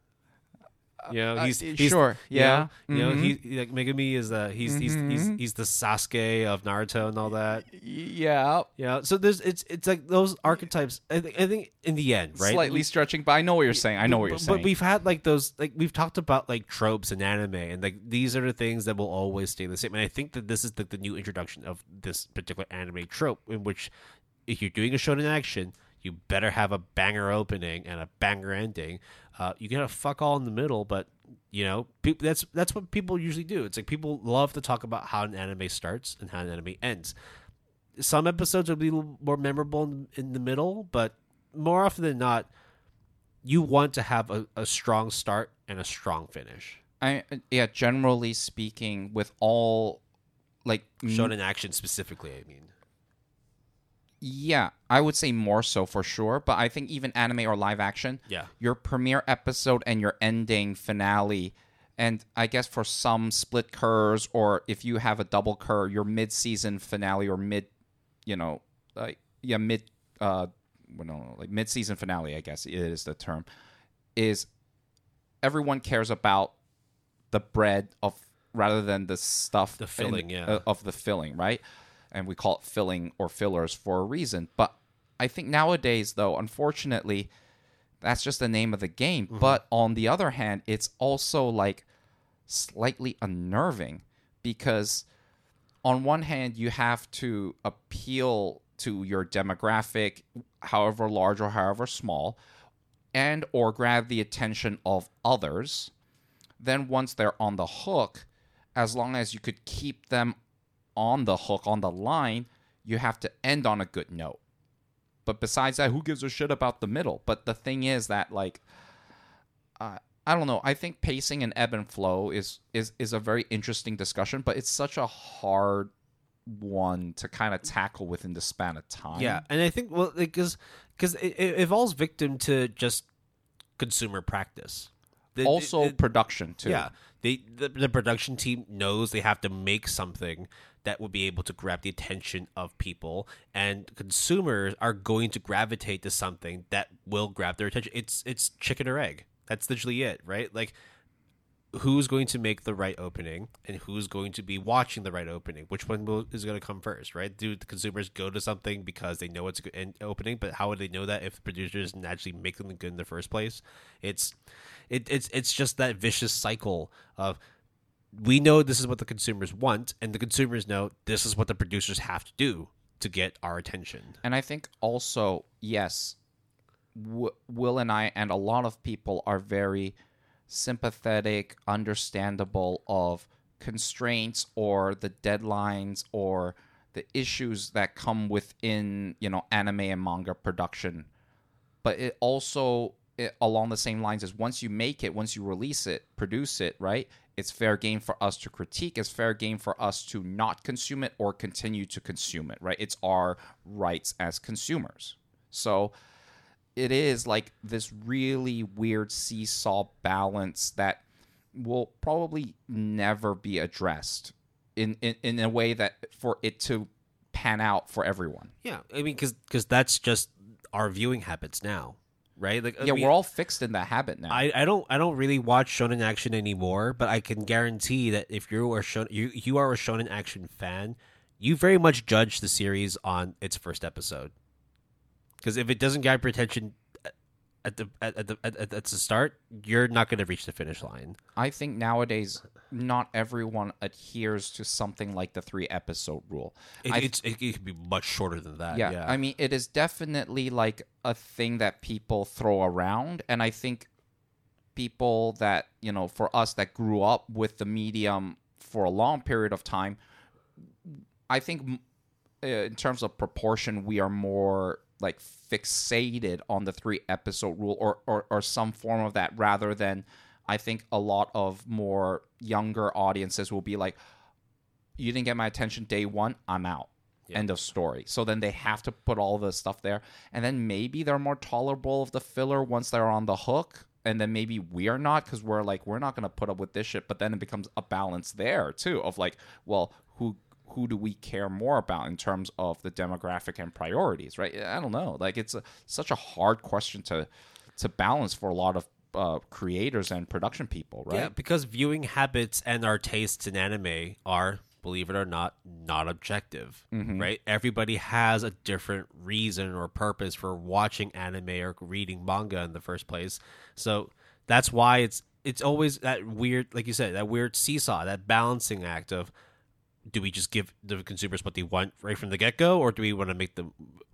You know, Uh, he's, uh, he's sure, you yeah. know, you know he like Megumi is uh he's he's he's he's the Sasuke of Naruto and all that. Yeah. Yeah, so there's it's it's like those archetypes. I think I think in the end, right? Slightly stretching, but I know what you're saying. I know what you're saying. But we've had like those like we've talked about like tropes in anime and like these are the things that will always stay the same. And I think that this is the, the new introduction of this particular anime trope in which if you're doing a shonen action, you better have a banger opening and a banger ending. Uh, you can have fuck all in the middle, but you know peop that's that's what people usually do. It's like people love to talk about how an anime starts and how an anime ends. Some episodes will be a little more memorable in, in the middle, but more often than not, you want to have a, a strong start and a strong finish. I yeah, generally speaking, with all like m- Shonen action specifically, I mean. Yeah, I would say more so for sure. But I think even anime or live action, Yeah. your premiere episode and your ending finale, and I guess for some split cours or if you have a double cour, your mid-season finale or mid, you know, like yeah, mid, uh, well, no, like mid-season finale, I guess it is the term, is everyone cares about the bread of rather than the stuff The in- filling, yeah. uh, of the filling, right? And we call it filling or fillers for a reason. But I think nowadays, though, unfortunately, that's just the name of the game. Mm-hmm. But on the other hand, it's also like slightly unnerving because on one hand, you have to appeal to your demographic, however large or however small, and or grab the attention of others. Then once they're on the hook, as long as you could keep them on the hook, on the line, you have to end on a good note. But besides that, who gives a shit about the middle? But the thing is that like uh, I don't know. I think pacing and ebb and flow is is is a very interesting discussion, but it's such a hard one to kind of tackle within the span of time. Yeah, and I think well because because it, it falls victim to just consumer practice. The- Also, it- production too. yeah, they the, the production team knows they have to make something that will be able to grab the attention of people, and consumers are going to gravitate to something that will grab their attention. It's it's chicken or egg. That's literally it, right? Like who's going to make the right opening and who's going to be watching the right opening which one will, is going to come first right do the consumers go to something because they know it's a good opening but how would they know that if the producers didn't actually make them good in the first place it's it, it's it's just that vicious cycle of we know this is what the consumers want and the consumers know this is what the producers have to do to get our attention. And I think also, yes, w- Will and I and a lot of people are very sympathetic, understandable of constraints or the deadlines or the issues that come within you know anime and manga production. But it also it, along the same lines as once you make it once you release it produce it right it's fair game for us to critique it's fair game for us to not consume it or continue to consume it right? It's our rights as consumers. So it is like this really weird seesaw balance that will probably never be addressed in, in, in a way that for it to pan out for everyone. Yeah, I mean, because that's just our viewing habits now, right? Like, I yeah, mean, we're all fixed in that habit now. I, I don't I don't really watch shonen action anymore, but I can guarantee that if you are shonen you you are a shonen action fan, you very much judge the series on its first episode. Because if it doesn't grab your attention at the at, at the at, at the start, you're not going to reach the finish line. I think nowadays not everyone adheres to something like the three episode rule. It, I- it's it, it could be much shorter than that. yeah, Yeah, I mean, it is definitely like a thing that people throw around, and I think people that you know, for us that grew up with the medium for a long period of time, I think uh, in terms of proportion, we are more like fixated on the three episode rule or, or or some form of that rather than I think a lot of more younger audiences will be like, you didn't get my attention day one, I'm out. End of story. So then they have to put all the stuff there. And then maybe they're more tolerable of the filler once they're on the hook. And then maybe we're not because we're like, we're not going to put up with this shit. But then it becomes a balance there too of like, well, who who do we care more about in terms of the demographic and priorities, right? I don't know. Like it's a, such a hard question to to balance for a lot of uh, creators and production people, right? Yeah, because viewing habits and our tastes in anime are, believe it or not, not objective. Mm-hmm. Right? Everybody has a different reason or purpose for watching anime or reading manga in the first place. So that's why it's it's always that weird, like you said, that weird seesaw, that balancing act of do we just give the consumers what they want right from the get go, or do we want to make them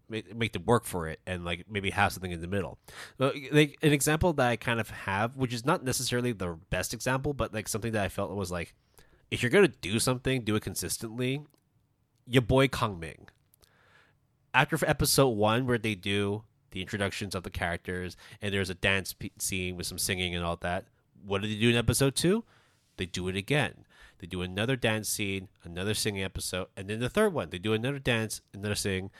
make, make them work for it and like maybe have something in the middle? Uh, Like an example that I kind of have, which is not necessarily the best example, but like something that I felt was like, if you're gonna do something, do it consistently. Your boy Kong Ming. After episode one, where they do the introductions of the characters and there's a dance scene with some singing and all that, what did they do in episode two? They do it again. They do another dance scene, another singing episode, and then the third one, they do another dance, another sing.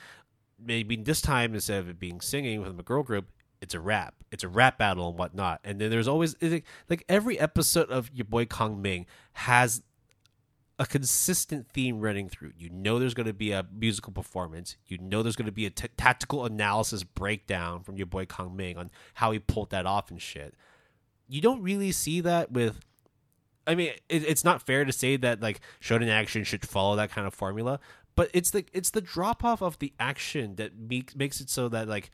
Maybe this time instead of it being singing with a girl group, it's a rap. It's a rap battle and whatnot. And then there's always like, every episode of your boy Kong Ming has a consistent theme running through. You know there's going to be a musical performance. You know there's going to be a t- tactical analysis breakdown from your boy Kong Ming on how he pulled that off and shit. You don't really see that with I mean, it, it's not fair to say that like shonen action should follow that kind of formula, but it's the it's the drop off of the action that makes makes it so that like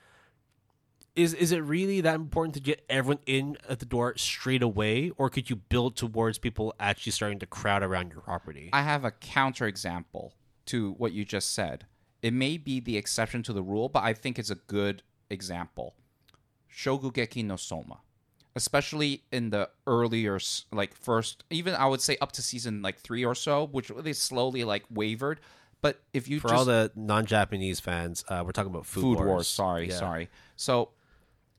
is is it really that important to get everyone in at the door straight away, or could you build towards people actually starting to crowd around your property? I have a counterexample to what you just said. It may be the exception to the rule, but I think it's a good example. Shokugeki no Soma. Especially in the earlier, like first, even I would say up to season like three or so, which they slowly like wavered. But if you For just all the non-Japanese fans, uh, we're talking about Food, Food Wars. Wars. Sorry, Yeah. sorry. So,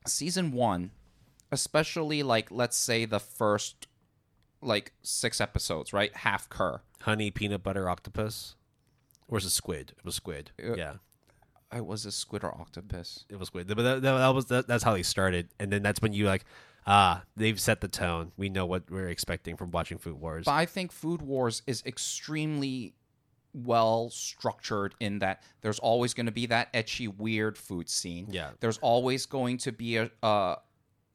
season one, especially like let's say the first like six episodes, right? Half cour. Honey peanut butter octopus, or was it squid? It was squid. Uh, yeah. I was a squid or octopus. it was squid, But that, that, that was that, that's how they started, and then that's when you like, ah, they've set the tone. We know what we're expecting from watching Food Wars. But I think Food Wars is extremely well structured in that there's always going to be that ecchi, weird food scene. Yeah. There's always going to be a, uh,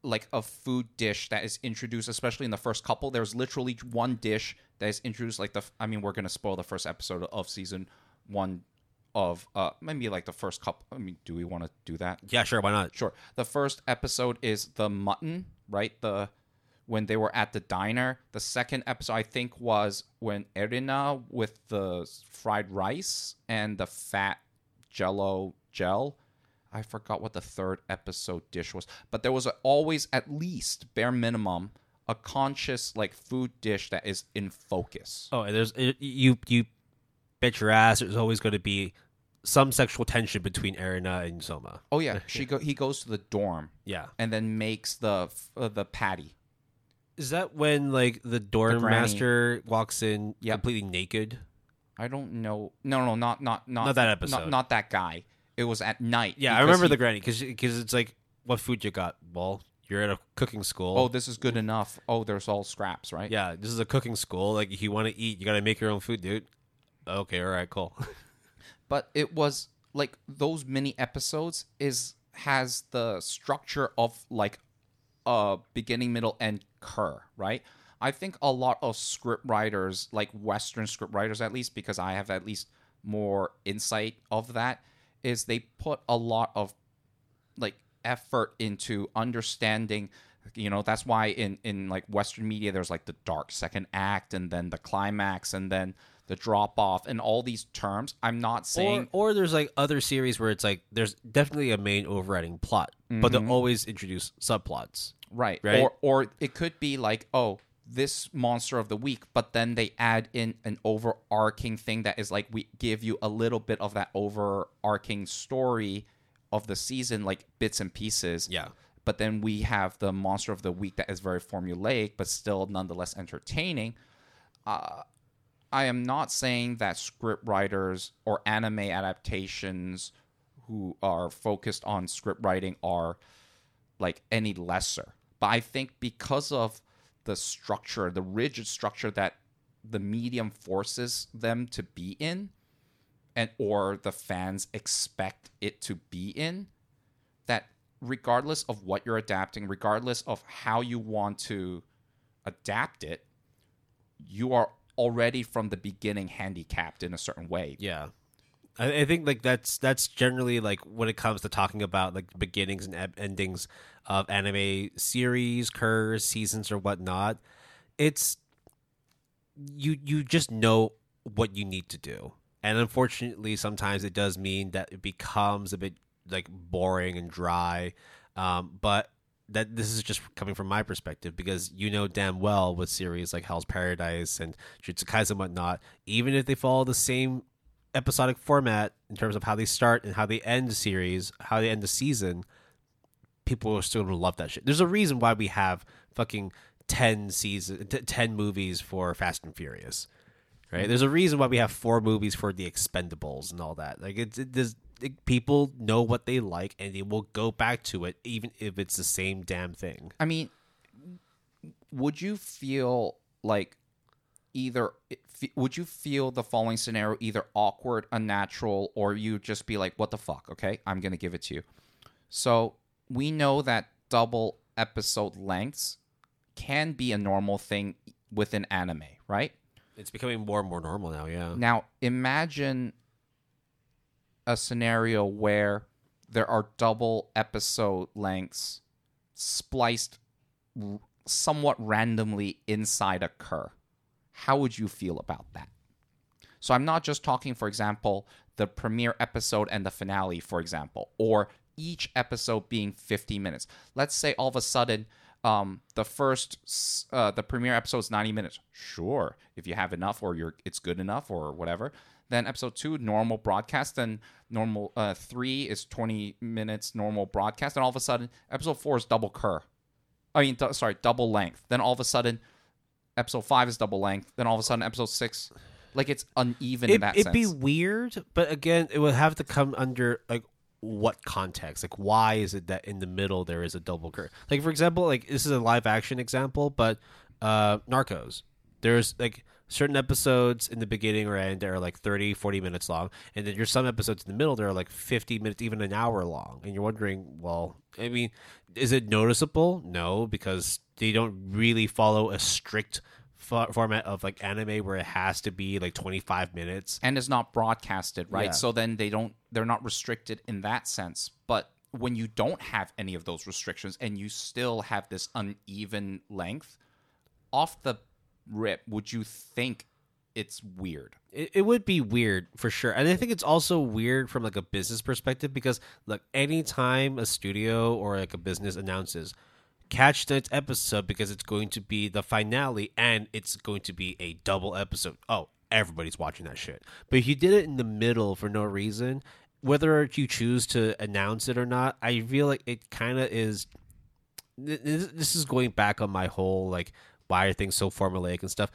like a food dish that is introduced, especially in the first couple. There's literally one dish that is introduced. Like the, I mean, we're going to spoil the first episode of season one of, uh, maybe like the first couple. I mean, do we want to do that? yeah, sure, why not? Sure. The first episode is the mutton, right? The when they were at the diner. The second episode, I think, was when Erina with the fried rice and the fat Jello gel. I forgot what the third episode dish was, but there was always at least bare minimum a conscious like food dish that is in focus. Oh, there's you you bet your ass there's always going to be some sexual tension between Erina and Soma. Oh yeah, she go he goes to the dorm Yeah. and then makes the uh, the patty. Is that when like the dorm granny. master walks in Yep. completely naked? I don't know. No, no, not not not Not that episode. Not, not that guy. It was at night. Yeah, I remember he- the granny because because it's like, what food you got? Well, you're at a cooking school. Oh, this is good enough. Oh, there's all scraps, right? yeah, this is a cooking school. Like, if you want to eat, you got to make your own food, dude. Okay, all right, cool. But it was like those mini episodes is has the structure of like a beginning, middle, and cur, right? I think a lot of script writers, like Western script writers at least, because I have at least more insight of that, is they put a lot of like effort into understanding you know that's why in in like western media there's like the dark second act and then the climax and then the drop off and all these terms i'm not saying or there's like other series where it's like there's definitely a main overriding plot, but they'll always introduce subplots. right. right? or or it could be like oh this monster of the week but then they add in an overarching thing that is like we give you a little bit of that overarching story of the season like bits and pieces Yeah. but then we have the monster of the week that is very formulaic but still nonetheless entertaining uh, i am not saying that script writers or anime adaptations who are focused on script writing are like any lesser. But i think because of the structure the rigid structure that the medium forces them to be in and or the fans expect it to be in that regardless of what you're adapting regardless of how you want to adapt it you are already from the beginning handicapped in a certain way Yeah. I, I think like that's that's generally like when it comes to talking about like beginnings and endings of anime series, cours, seasons, or whatnot. It's you you just know what you need to do, and unfortunately, sometimes it does mean that it becomes a bit like boring and dry. Um, but that this is just coming from my perspective because you know damn well with series like Hell's Paradise and Jujutsu Kaisen and whatnot, even if they follow the same episodic format in terms of how they start and how they end the series, how they end the season, people are still gonna love that shit. There's a reason why we have fucking ten season, t- ten movies for Fast and Furious, right? There's a reason why we have four movies for the Expendables and all that. Like it's it, does. People know what they like and they will go back to it even if it's the same damn thing. I mean, would you feel like either would you feel the following scenario either awkward, unnatural, or you just be like, "What the fuck?" Okay, I'm gonna give it to you. So we know that double episode lengths can be a normal thing within anime, right? It's becoming more and more normal now, yeah. Now, imagine a scenario where there are double episode lengths spliced r- somewhat randomly inside a cour. How would you feel about that? So, I'm not just talking, for example, the premiere episode and the finale, for example, or each episode being 50 minutes. Let's say all of a sudden, um, the first, uh, the premiere episode is 90 minutes. Sure, if you have enough or you're, it's good enough or whatever. Then episode two, normal broadcast. Then normal uh, three is 20 minutes, normal broadcast. And all of a sudden, episode four is double cour. I mean, sorry, double length. Then all of a sudden, episode five is double length. Then all of a sudden, episode six, like it's uneven in it, that it'd be weird, but again, it would have to come under like what context? Like, why is it that in the middle there is a double curve? Like, for example, like this is a live action example, but uh, Narcos. There's like certain episodes in the beginning or end are like 30, 40 minutes long, and then there's some episodes in the middle that are like 50 minutes, even an hour long, and you're wondering, well, I mean, is it noticeable? No, because they don't really follow a strict format of like anime where it has to be like 25 minutes. and is not broadcasted, right? Yeah. So then they don't they're not restricted in that sense. But when you don't have any of those restrictions and you still have this uneven length, off the rip, would you think it's weird? It, it would be weird for sure, and I think it's also weird from like a business perspective because like anytime a studio or like a business announces catch tonight's episode because it's going to be the finale and it's going to be a double episode. Oh, everybody's watching that shit. But if you did it in the middle for no reason, whether you choose to announce it or not, I feel like it kind of is. This is going back on my whole like why are things so formulaic and stuff.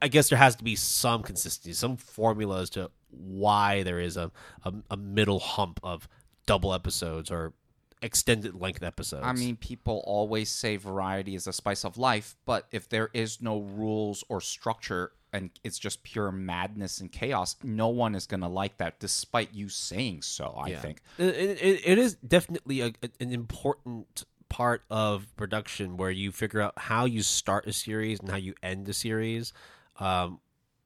I guess there has to be some consistency, some formula as to why there is a, a, a middle hump of double episodes or extended length episodes. I mean, people always say variety is a spice of life, but if there is no rules or structure and it's just pure madness and chaos, no one is going to like that, despite you saying so, I Yeah. think. It, it, it is definitely a, an important part of production where you figure out how you start a series and how you end a series. Um,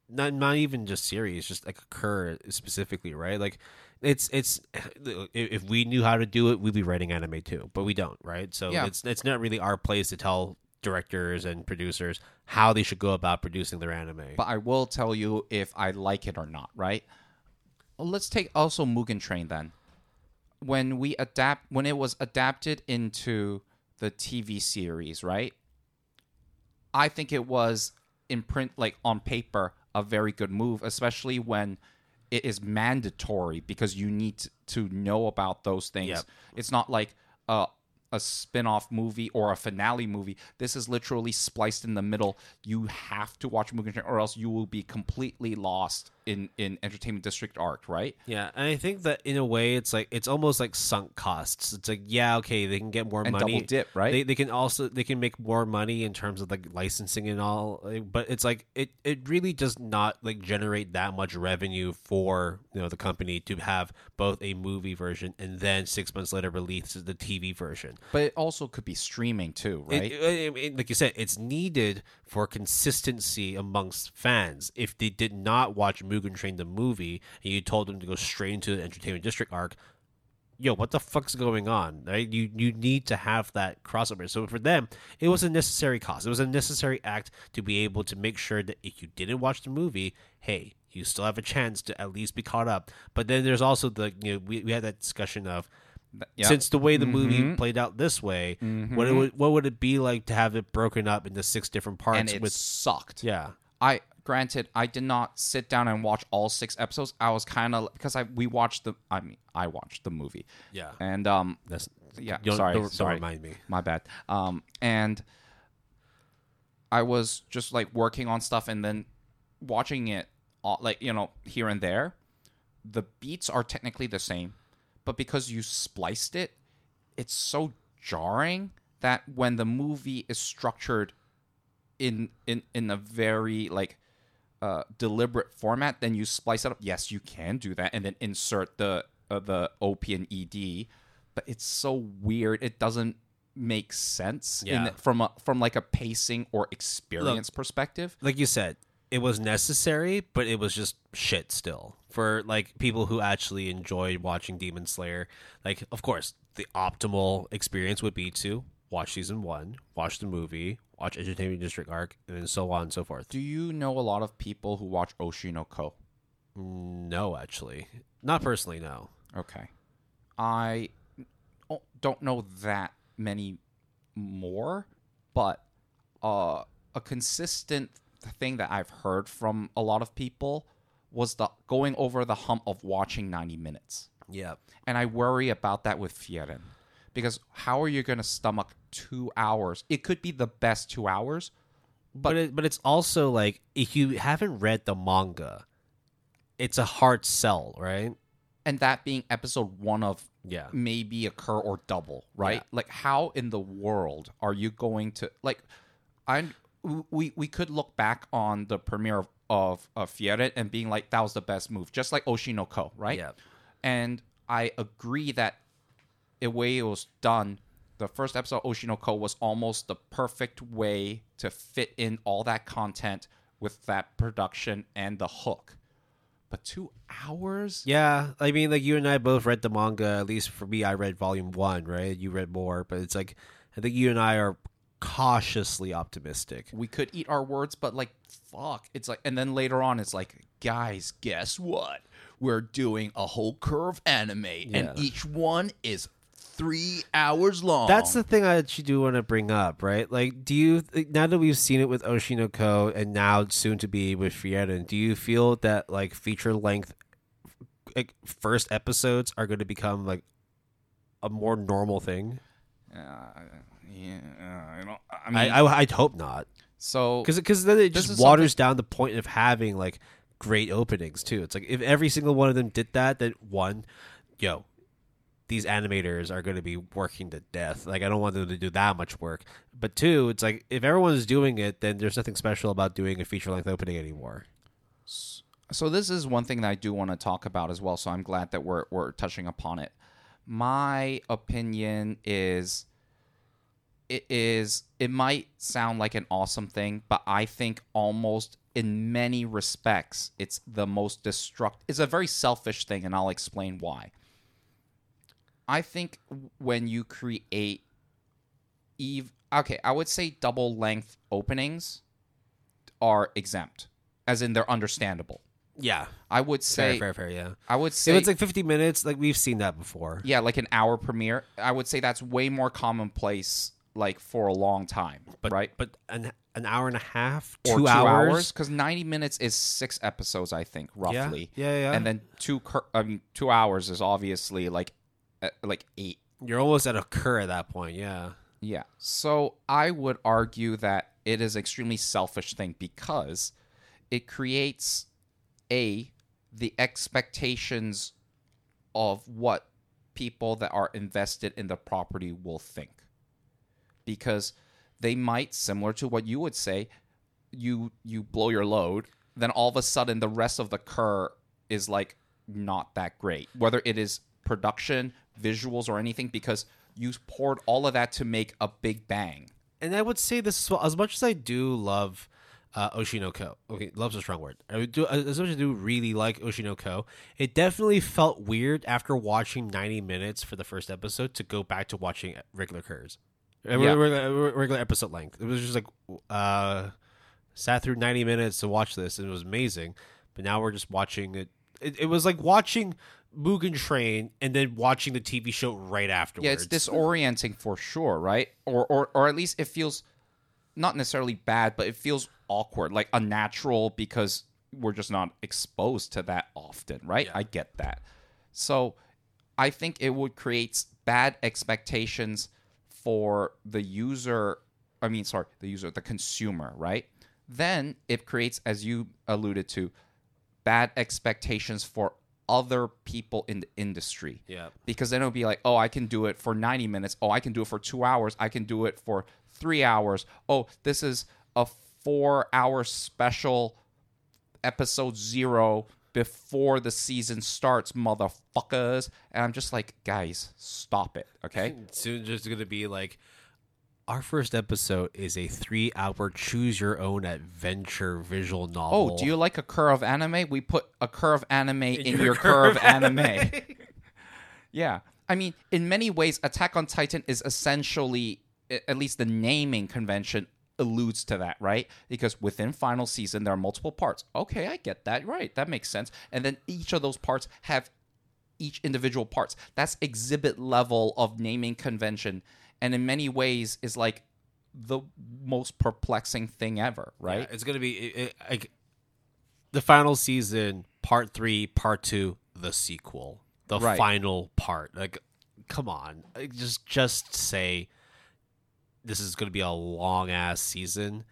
not not even just series, just like a cour specifically, right? Like it's it's if we knew how to do it, we'd be writing anime too, but we don't, right? So Yeah. it's it's not really our place to tell directors and producers how they should go about producing their anime. But I will tell you if I like it or not, right? Well, let's take also Mugen Train then. When we adapt, when it was adapted into the TV series, right? I think it was in print, like on paper, a very good move, especially when it is mandatory because you need to know about those things. Yep. It's not like a a spin-off movie or a finale movie. This is literally spliced in the middle. You have to watch Mugen Train or else you will be completely lost in in Entertainment District arc, right? Yeah, and I think that in a way, it's like it's almost like sunk costs. It's like yeah, okay, they can get more And money, double dip, right? They, they can also they can make more money in terms of like licensing and all, but it's like it it really does not like generate that much revenue for you know the company to have both a movie version and then six months later release the TV version. But it also could be streaming too, right? it- it- like you said, it's needed for consistency amongst fans. If they did not watch Mugen Train the movie and you told them to go straight into the Entertainment District arc, yo, what the fuck's going on? Right? You you need to have that crossover. So for them, it was a necessary cost. It was a necessary act to be able to make sure that if you didn't watch the movie, hey, you still have a chance to at least be caught up. But then there's also the you know we, we had that discussion of Yeah. since the way the movie Mhm. played out this way, what it would, what would it be like to have it broken up into six different parts? and it with sucked. yeah, I granted I did not sit down and watch all six episodes. I was kind of because I we watched the I mean I watched the movie yeah. and um That's yeah don't, sorry don't, don't sorry remind me. my bad um and I was just like working on stuff and then watching it all, like you know here and there. The beats are technically the same, but because you spliced it, it's so jarring that when the movie is structured in in in a very like uh, deliberate format, then you splice it up. Yes, you can do that, and then insert the uh, the OP and ED. But it's so weird; it doesn't make sense in, Yeah. from a from like a pacing or experience perspective. Like you said, it was necessary, but it was just shit still for like people who actually enjoyed watching Demon Slayer. Like, of course, the optimal experience would be to watch season one, watch the movie, watch Entertainment District arc, and so on and so forth. Do you know a lot of people who watch Oshi no Ko? No, actually, not personally. No. Okay. I don't know that many more, but uh, a consistent thing that I've heard from a lot of people was the going over the hump of watching 90 minutes. Yeah. And I worry about that with Frieren. Because how are you going to stomach two hours? It could be the best two hours, but it, but it's also like if you haven't read the manga, it's a hard sell, right? and that being episode one of Yeah. maybe a cour or double, right? Yeah. Like, how in the world are you going to like? I we we could look back on the premiere of of, of Frieren being like that was the best move, just like Oshi no Ko, right? Yeah. And I agree that the way it was done, the first episode of Oshi no Ko was almost the perfect way to fit in all that content with that production and the hook. But two hours? Yeah, I mean, like you and I both read the manga. At least for me, I read volume one, right? You read more, but it's like I think you and I are cautiously optimistic. we could eat our words, but like, fuck. It's like, and then later on, it's like, guys, guess what? We're doing a whole cour anime, Yeah. and each one is three hours long. That's the thing I actually do want to bring up, right? Like, do you now that we've seen it with Oshi no Ko and now soon to be with Frieren, do you feel that like feature length like first episodes are going to become like a more normal thing? Uh, yeah, uh, I don't. I mean, I, I I'd hope not, so because because then it just is waters down the point of having like great openings too. It's like if every single one of them did that, then one, yo, these animators are going to be working to death. Like I don't want them to do that much work. But two, it's like if everyone's doing it, then there's nothing special about doing a feature length opening anymore. So this is one thing that I do want to talk about as well. So I'm glad that we're we're touching upon it. My opinion is it is it might sound like an awesome thing, but I think almost in many respects it's the most destruct it's a very selfish thing and I'll explain why. I think when you create eve okay, I would say double length openings are exempt as in they're understandable. Yeah, I would say fair, fair. Fair. Yeah, I would say if it's like 50 minutes, like we've seen that before. yeah, like an hour premiere. I would say that's way more commonplace like for a long time, But right? but an an hour and a half, Or two, hours. because 90 minutes is 6 episodes I think roughly. yeah, yeah. yeah. And then 2 cour- I mean 2 hours is obviously like Uh, like 8 You're almost at a cour at that point. Yeah. Yeah. So I would argue that it is extremely selfish thing because it creates a the expectations of what people that are invested in the property will think. Because they might similar to what you would say, you you blow your load, then all of a sudden the rest of the cour is like not that great. Whether it is production, visuals or anything because you poured all of that to make a big bang. and I would say this as well. As much as I do love uh, Oshi no Ko, okay, love's a strong word. I do as much as I do really like Oshi no Ko. It definitely felt weird after watching ninety minutes for the first episode to go back to watching regular cours, Uh, Yeah. regular, regular episode length. It was just like uh, sat through ninety minutes to watch this, and it was amazing. But now we're just watching it. It, it was like watching Mugen Train and then watching the TV show right afterwards. Yeah, it's disorienting for sure, right? Or or or at least it feels not necessarily bad, but it feels awkward, like unnatural because we're just not exposed to that often, right? I get that. So I think it would create bad expectations for the user, I mean sorry, the user, the consumer, right? Then it creates as you alluded to bad expectations for other people in the industry Yeah. because then it'll be like, oh, I can do it for 90 minutes. Oh, I can do it for two hours. I can do it for three hours. Oh, this is a four hour special episode zero before the season starts, motherfuckers. And I'm just like, guys, stop it. Okay. soon just going to be like our first episode is a three hour choose your own adventure visual oh, novel Oh, do you like a cour anime? We put a cour anime in, your your, cour cour anime. yeah. I mean, in many ways, Attack on Titan is essentially, at least the naming convention alludes to that, right? Because within final season, there are multiple parts. Okay, I get that. Right. That makes sense. And then each of those parts have each individual parts. That's exhibit level of naming convention. And in many ways, is like the most perplexing thing ever, right? Yeah, it's going to be it, it, like the final season, part three, part two, the sequel, the Right. final part. Like, come on, Like, just just say this is going to be a long ass season,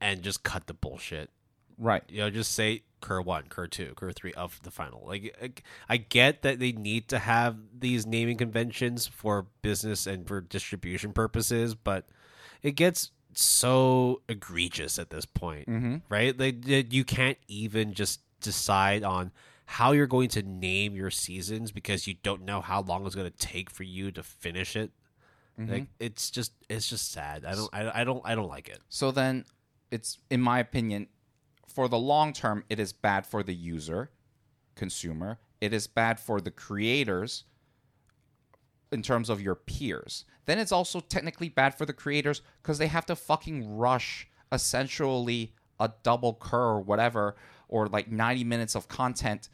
and just cut the bullshit. Right. you know, just say Cour one, Cour two, Cour three of the final. Like, I- get that they need to have these naming conventions for business and for distribution purposes, but it gets so egregious at this point, Mm-hmm. right? Like, you can't even just decide on how you're going to name your seasons because you don't know how long it's going to take for you to finish it. Like, it's just, it's just sad. I don't, I, I don't, I don't like it. So then it's in my opinion for the long term it is bad for the user consumer. It is bad for the creators in terms of your peers. Then it's also technically bad for the creators because they have to fucking rush essentially a double cour or whatever or like 90 minutes of content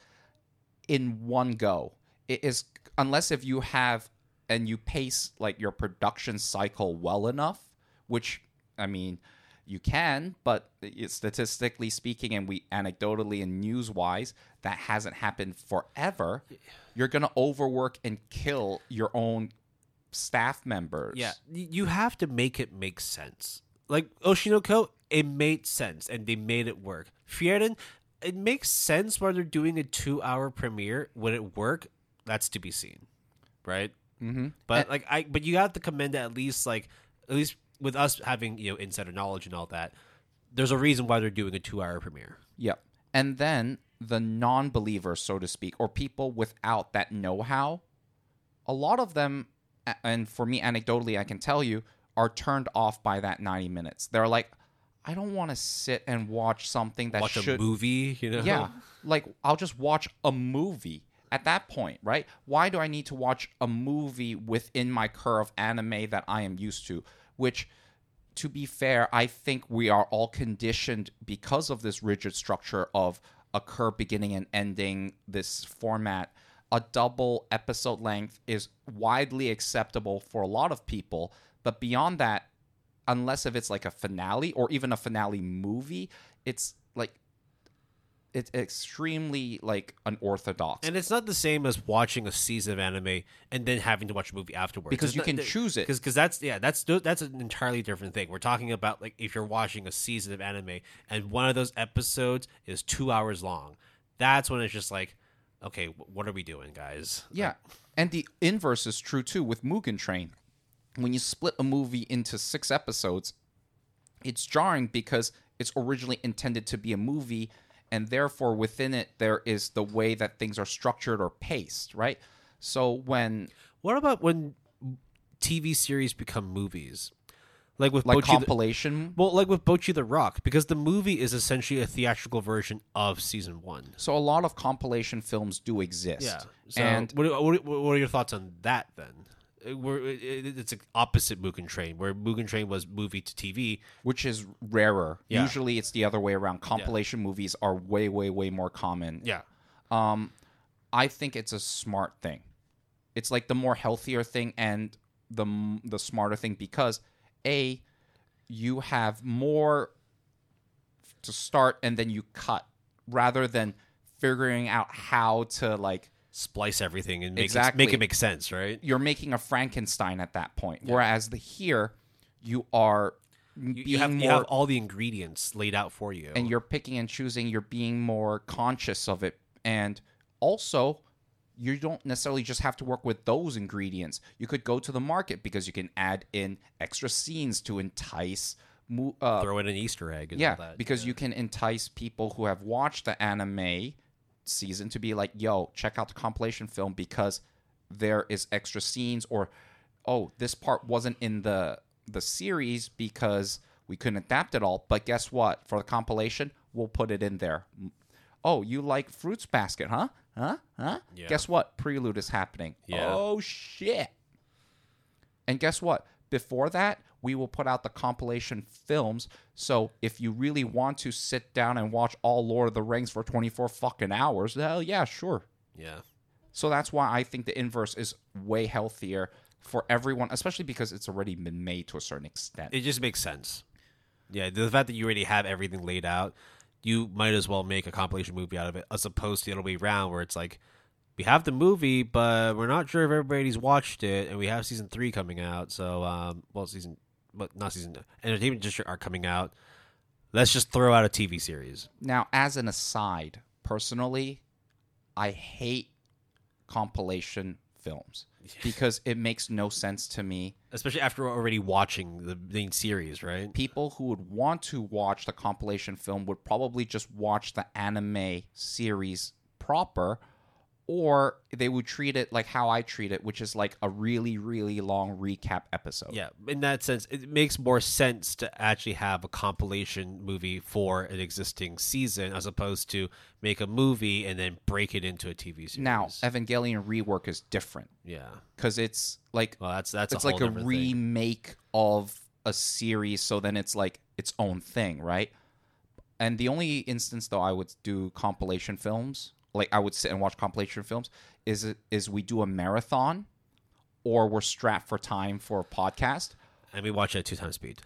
in one go. It is unless if you have and you pace like your production cycle well enough, which I mean, you can, but statistically speaking, and we anecdotally and news wise, that hasn't happened forever. You're gonna overwork and kill your own staff members. Yeah, you have to make it make sense. Like Oshi no Ko, it made sense and they made it work. Frieren, it makes sense why they're doing a two-hour premiere. Would it work? That's to be seen, right? Mm-hmm. But like I, but you have to commend at least like at least with us having you know insider knowledge and all that. There's a reason why they're doing a two-hour premiere. Yep. And then the non believers, so to speak, or people without that know how, a lot of them, and for me, anecdotally, I can tell you, are turned off by that 90 minutes. They're like, I don't want to sit and watch something that Watch should. a movie, you know? Yeah. Like, I'll just watch a movie at that point, right? Why do I need to watch a movie within my cour anime that I am used to? Which, to be fair, I think we are all conditioned because of this rigid structure of a cour beginning and ending this format. A double episode length is widely acceptable for a lot of people, but beyond that, unless if it's like a finale or even a finale movie, it's like it's extremely like unorthodox. And it's not the same as watching a season of anime and then having to watch a movie afterwards. Because It's you not- can choose it. Because that's yeah, that's that's an entirely different thing. We're talking about like if you're watching a season of anime and one of those episodes is two hours long. That's when it's just like, okay, what are we doing, guys? Yeah. And the inverse is true too with Mugen Train. When you split a movie into six episodes, it's jarring because it's originally intended to be a movie, and therefore within it there is the way that things are structured or paced, right? So when What about when TV series become movies? Like with like Bocchi the- compilation, well, like with Bocchi the Rock, because the movie is essentially a theatrical version of season one. so a lot of compilation films do exist. Yeah. So and what, what, what are your thoughts on that then? Uh, it- it's an opposite Mugen Train, where Mugen Train was movie to TV. which is rarer. Yeah. Usually it's the other way around. Compilation movies are way, way, way more common. Yeah. Um, I think it's a smart thing. It's like the more healthier thing and the the smarter thing because a you have more to start and then you cut rather than figuring out how to like Splice everything and make, Exactly. it, make it make sense, right? you're making a Frankenstein at that point. Whereas the here you are You, being you have, more you have all the ingredients laid out for you. and you're picking and choosing you're being more conscious of it and also you don't necessarily just have to work with those ingredients you could go to the market because you can add in extra scenes to entice uh, throw in an Easter egg and yeah because you can entice people who have watched the anime season to be like yo check out the compilation film because there is extra scenes or oh this part wasn't in the the series because we couldn't adapt it all. But guess what? For the compilation we'll put it in there. Mm. Oh you like fruits basket huh? Huh? Huh? Yeah. guess what? Prelude is happening. Yeah. oh shit. And guess what? Before that, we will put out the compilation films. So if you really want to sit down and watch all Lord of the Rings for 24 fucking hours, hell yeah, sure. yeah. So that's why I think the inverse is way healthier for everyone, especially because it's already been made to a certain extent. It just makes sense. Yeah, the fact that you already have everything laid out, you might as well make a compilation movie out of it, as opposed to the other way around, where it's like, we have the movie, but we're not sure if everybody's watched it, and we have season three coming out. So, um, well, season, but not season. Entertainment District are coming out. Let's just throw out a TV series. Now, as an aside, personally, I hate compilation films because it makes no sense to me especially after already watching the main series, right? people who would want to watch the compilation film would probably just watch the anime series proper or they would treat it like how I treat it which is like a really really long recap episode. Yeah, in that sense, it makes more sense to actually have a compilation movie for an existing season as opposed to make a movie and then break it into a TV series. Now, Evangelion rework is different yeah, cuz it's like well, that's that's it's a like a different thing. remake of a series so then it's like its own thing right and the only instance though i would do compilation films like i would sit and watch compilation films is it is we do a marathon or we're strapped for time for a podcast, And we watch it at two times speed.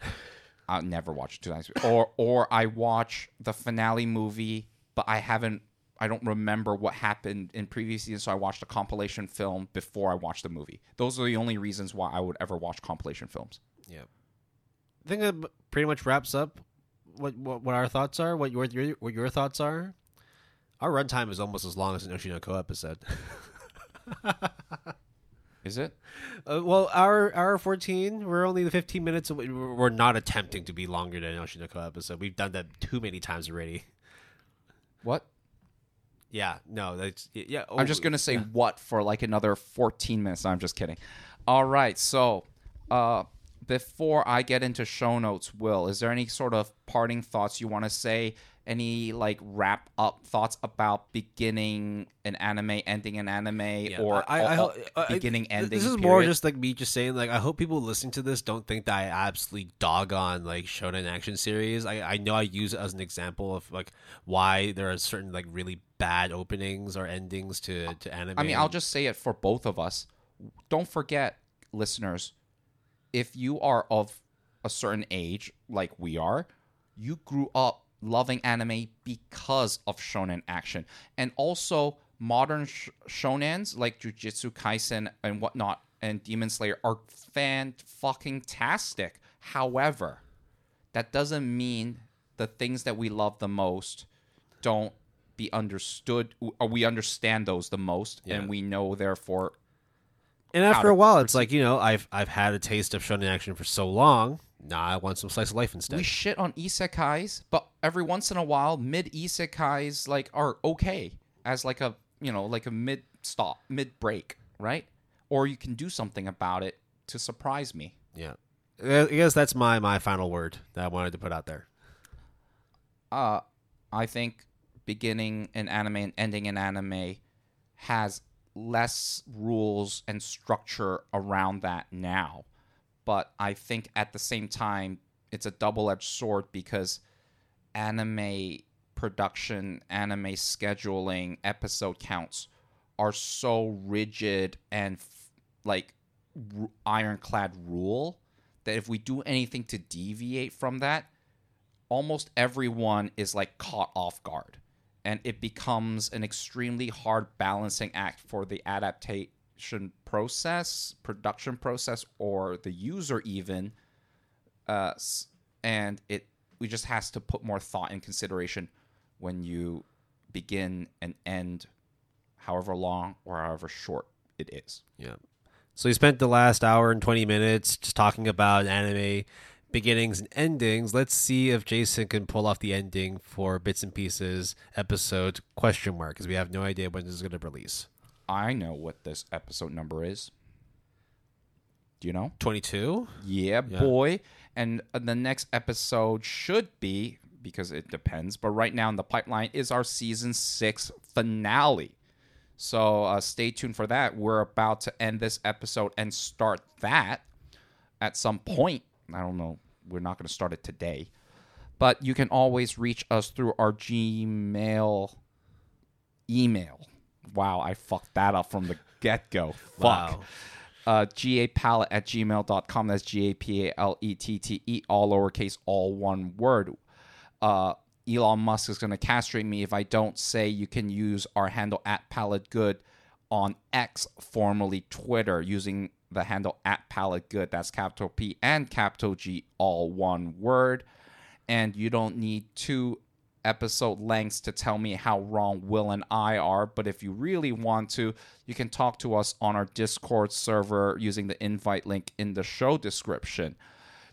I'll never watch it two times. Or or I watch the finale movie, but I haven't. I don't remember what happened in previous seasons, so I watched a compilation film before I watched the movie. Those are the only reasons why I would ever watch compilation films. Yeah. I think that pretty much wraps up what what, what our thoughts are, what your, your what your thoughts are. Our runtime is almost as long as an Oshi no Ko episode. Is it? Uh, well, our our fourteen, we're only the fifteen minutes. Away. We're not attempting to be longer than an Oshi no Ko episode. We've done that too many times already. What? Yeah, no, that's yeah. I'm just gonna say what for like another 14 minutes. No, I'm just kidding. All right, so uh, before I get into show notes, Will, is there any sort of parting thoughts you want to say? Any like wrap up thoughts about beginning an anime, ending an anime, or I, I, all- I, I- beginning, ending? This is more just like me just saying like I hope people listening to this don't think that I absolutely dog on like shonen action series. I I know I use it as an example of like why there are certain like really bad openings or endings to to anime. I mean, I'll just say it for both of us. Don't forget, listeners, if you are of a certain age, like we are, you grew up loving anime because of shonen action. And also, modern sh- shonens like Jujutsu Kaisen and whatnot and Demon Slayer are fan fucking tastic. However, that doesn't mean the things that we love the most don't be understood or we understand those the most Yeah. and we know therefore and after a while, it's like you know I've I've had a taste of shonen action for so long. Now I want some slice of life instead. we shit on isekais but every once in a while mid isekais like are okay as like a you know like a mid stop mid break right? Or you can do something about it to surprise me. Yeah, I guess that's my my final word that I wanted to put out there. uh i think beginning an anime and ending an anime has less rules and structure around that now. But i think at the same time it's a double-edged sword because anime production anime scheduling episode counts are so rigid and f- like r- ironclad rule that if we do anything to deviate from that almost everyone is like caught off guard. And it becomes an extremely hard balancing act for the adaptation process production process or the user even uh, and it we just has to put more thought and consideration when you begin and end however long or however short it is Yeah. So we spent the last hour and 20 minutes just talking about anime beginnings and endings. Let's see if Jason can pull off the ending for Bits and Pieces episode question mark because we have no idea when this is going to release. i know what this episode number is do you know 22? Yeah, Yeah. boy. And uh, the next episode should be because it depends, but right now in the pipeline is our season six finale. So uh, stay tuned for that. We're about to end this episode and start that at some point. I don't know. We're not going to start it today, but you can always reach us through our Gmail email. Wow, I fucked that up from the get go. Fuck Wow. Uh, gapalette at gmail.com. That's G A P A L E T T E, all lowercase, all one word. Uh, Elon Musk is going to castrate me if I don't say you can use our handle at Palette Good on X, formerly Twitter, using the handle at Palette Good. That's capital P and capital G, all one word. And you don't need two episode lengths to tell me how wrong Will and I are. But if you really want to, you can talk to us on our Discord server using the invite link in the show description.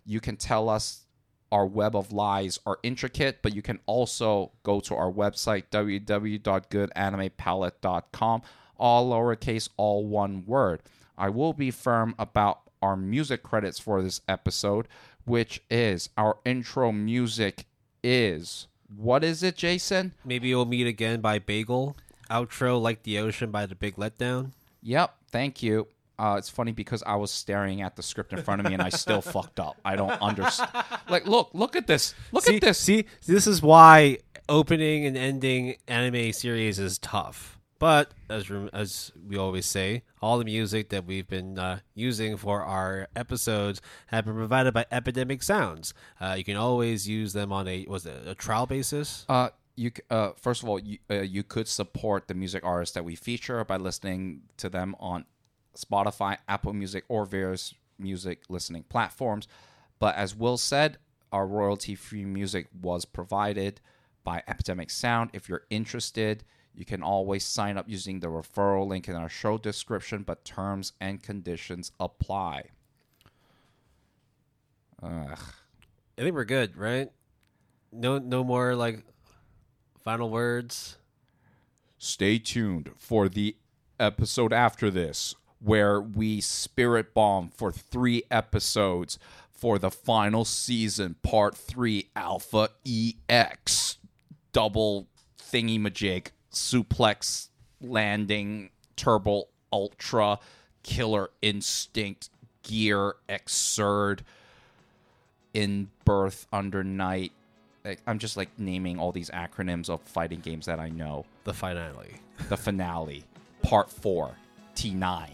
You can tell us our web of lies are intricate, but you can also go to our website, www.goodanimepalette.com, all lowercase, all one word. I will be firm about our music credits for this episode, which is our intro music is. What is it, Jason? Maybe we'll meet again by baegel. Outro Like the Ocean by The Big Letdown. Yep, thank you. Uh, it's funny because I was staring at the script in front of me and I still fucked up. I don't understand. Like, look, look at this. Look see, at this. See, this is why opening and ending anime series is tough But as as we always say, all the music that we've been uh, using for our episodes have been provided by Epidemic Sounds. Uh, you can always use them on a was it a trial basis? Uh, you uh, first of all, you, uh, you could support the music artists that we feature by listening to them on Spotify, Apple Music, or various music listening platforms. But as Will said, our royalty-free music was provided by Epidemic Sound. If you're interested, you can always sign up using the referral link in our show description, but terms and conditions apply. Ugh. I think we're good, right? No, no more like final words. stay tuned for the episode after this where we spirit bomb for three episodes for the final season part three alpha ex double thingy majig suplex landing turbo ultra killer instinct gear Xrd in birth under night Like, i'm just like naming all these acronyms of fighting games that i know The finale. the finale, part four, T9.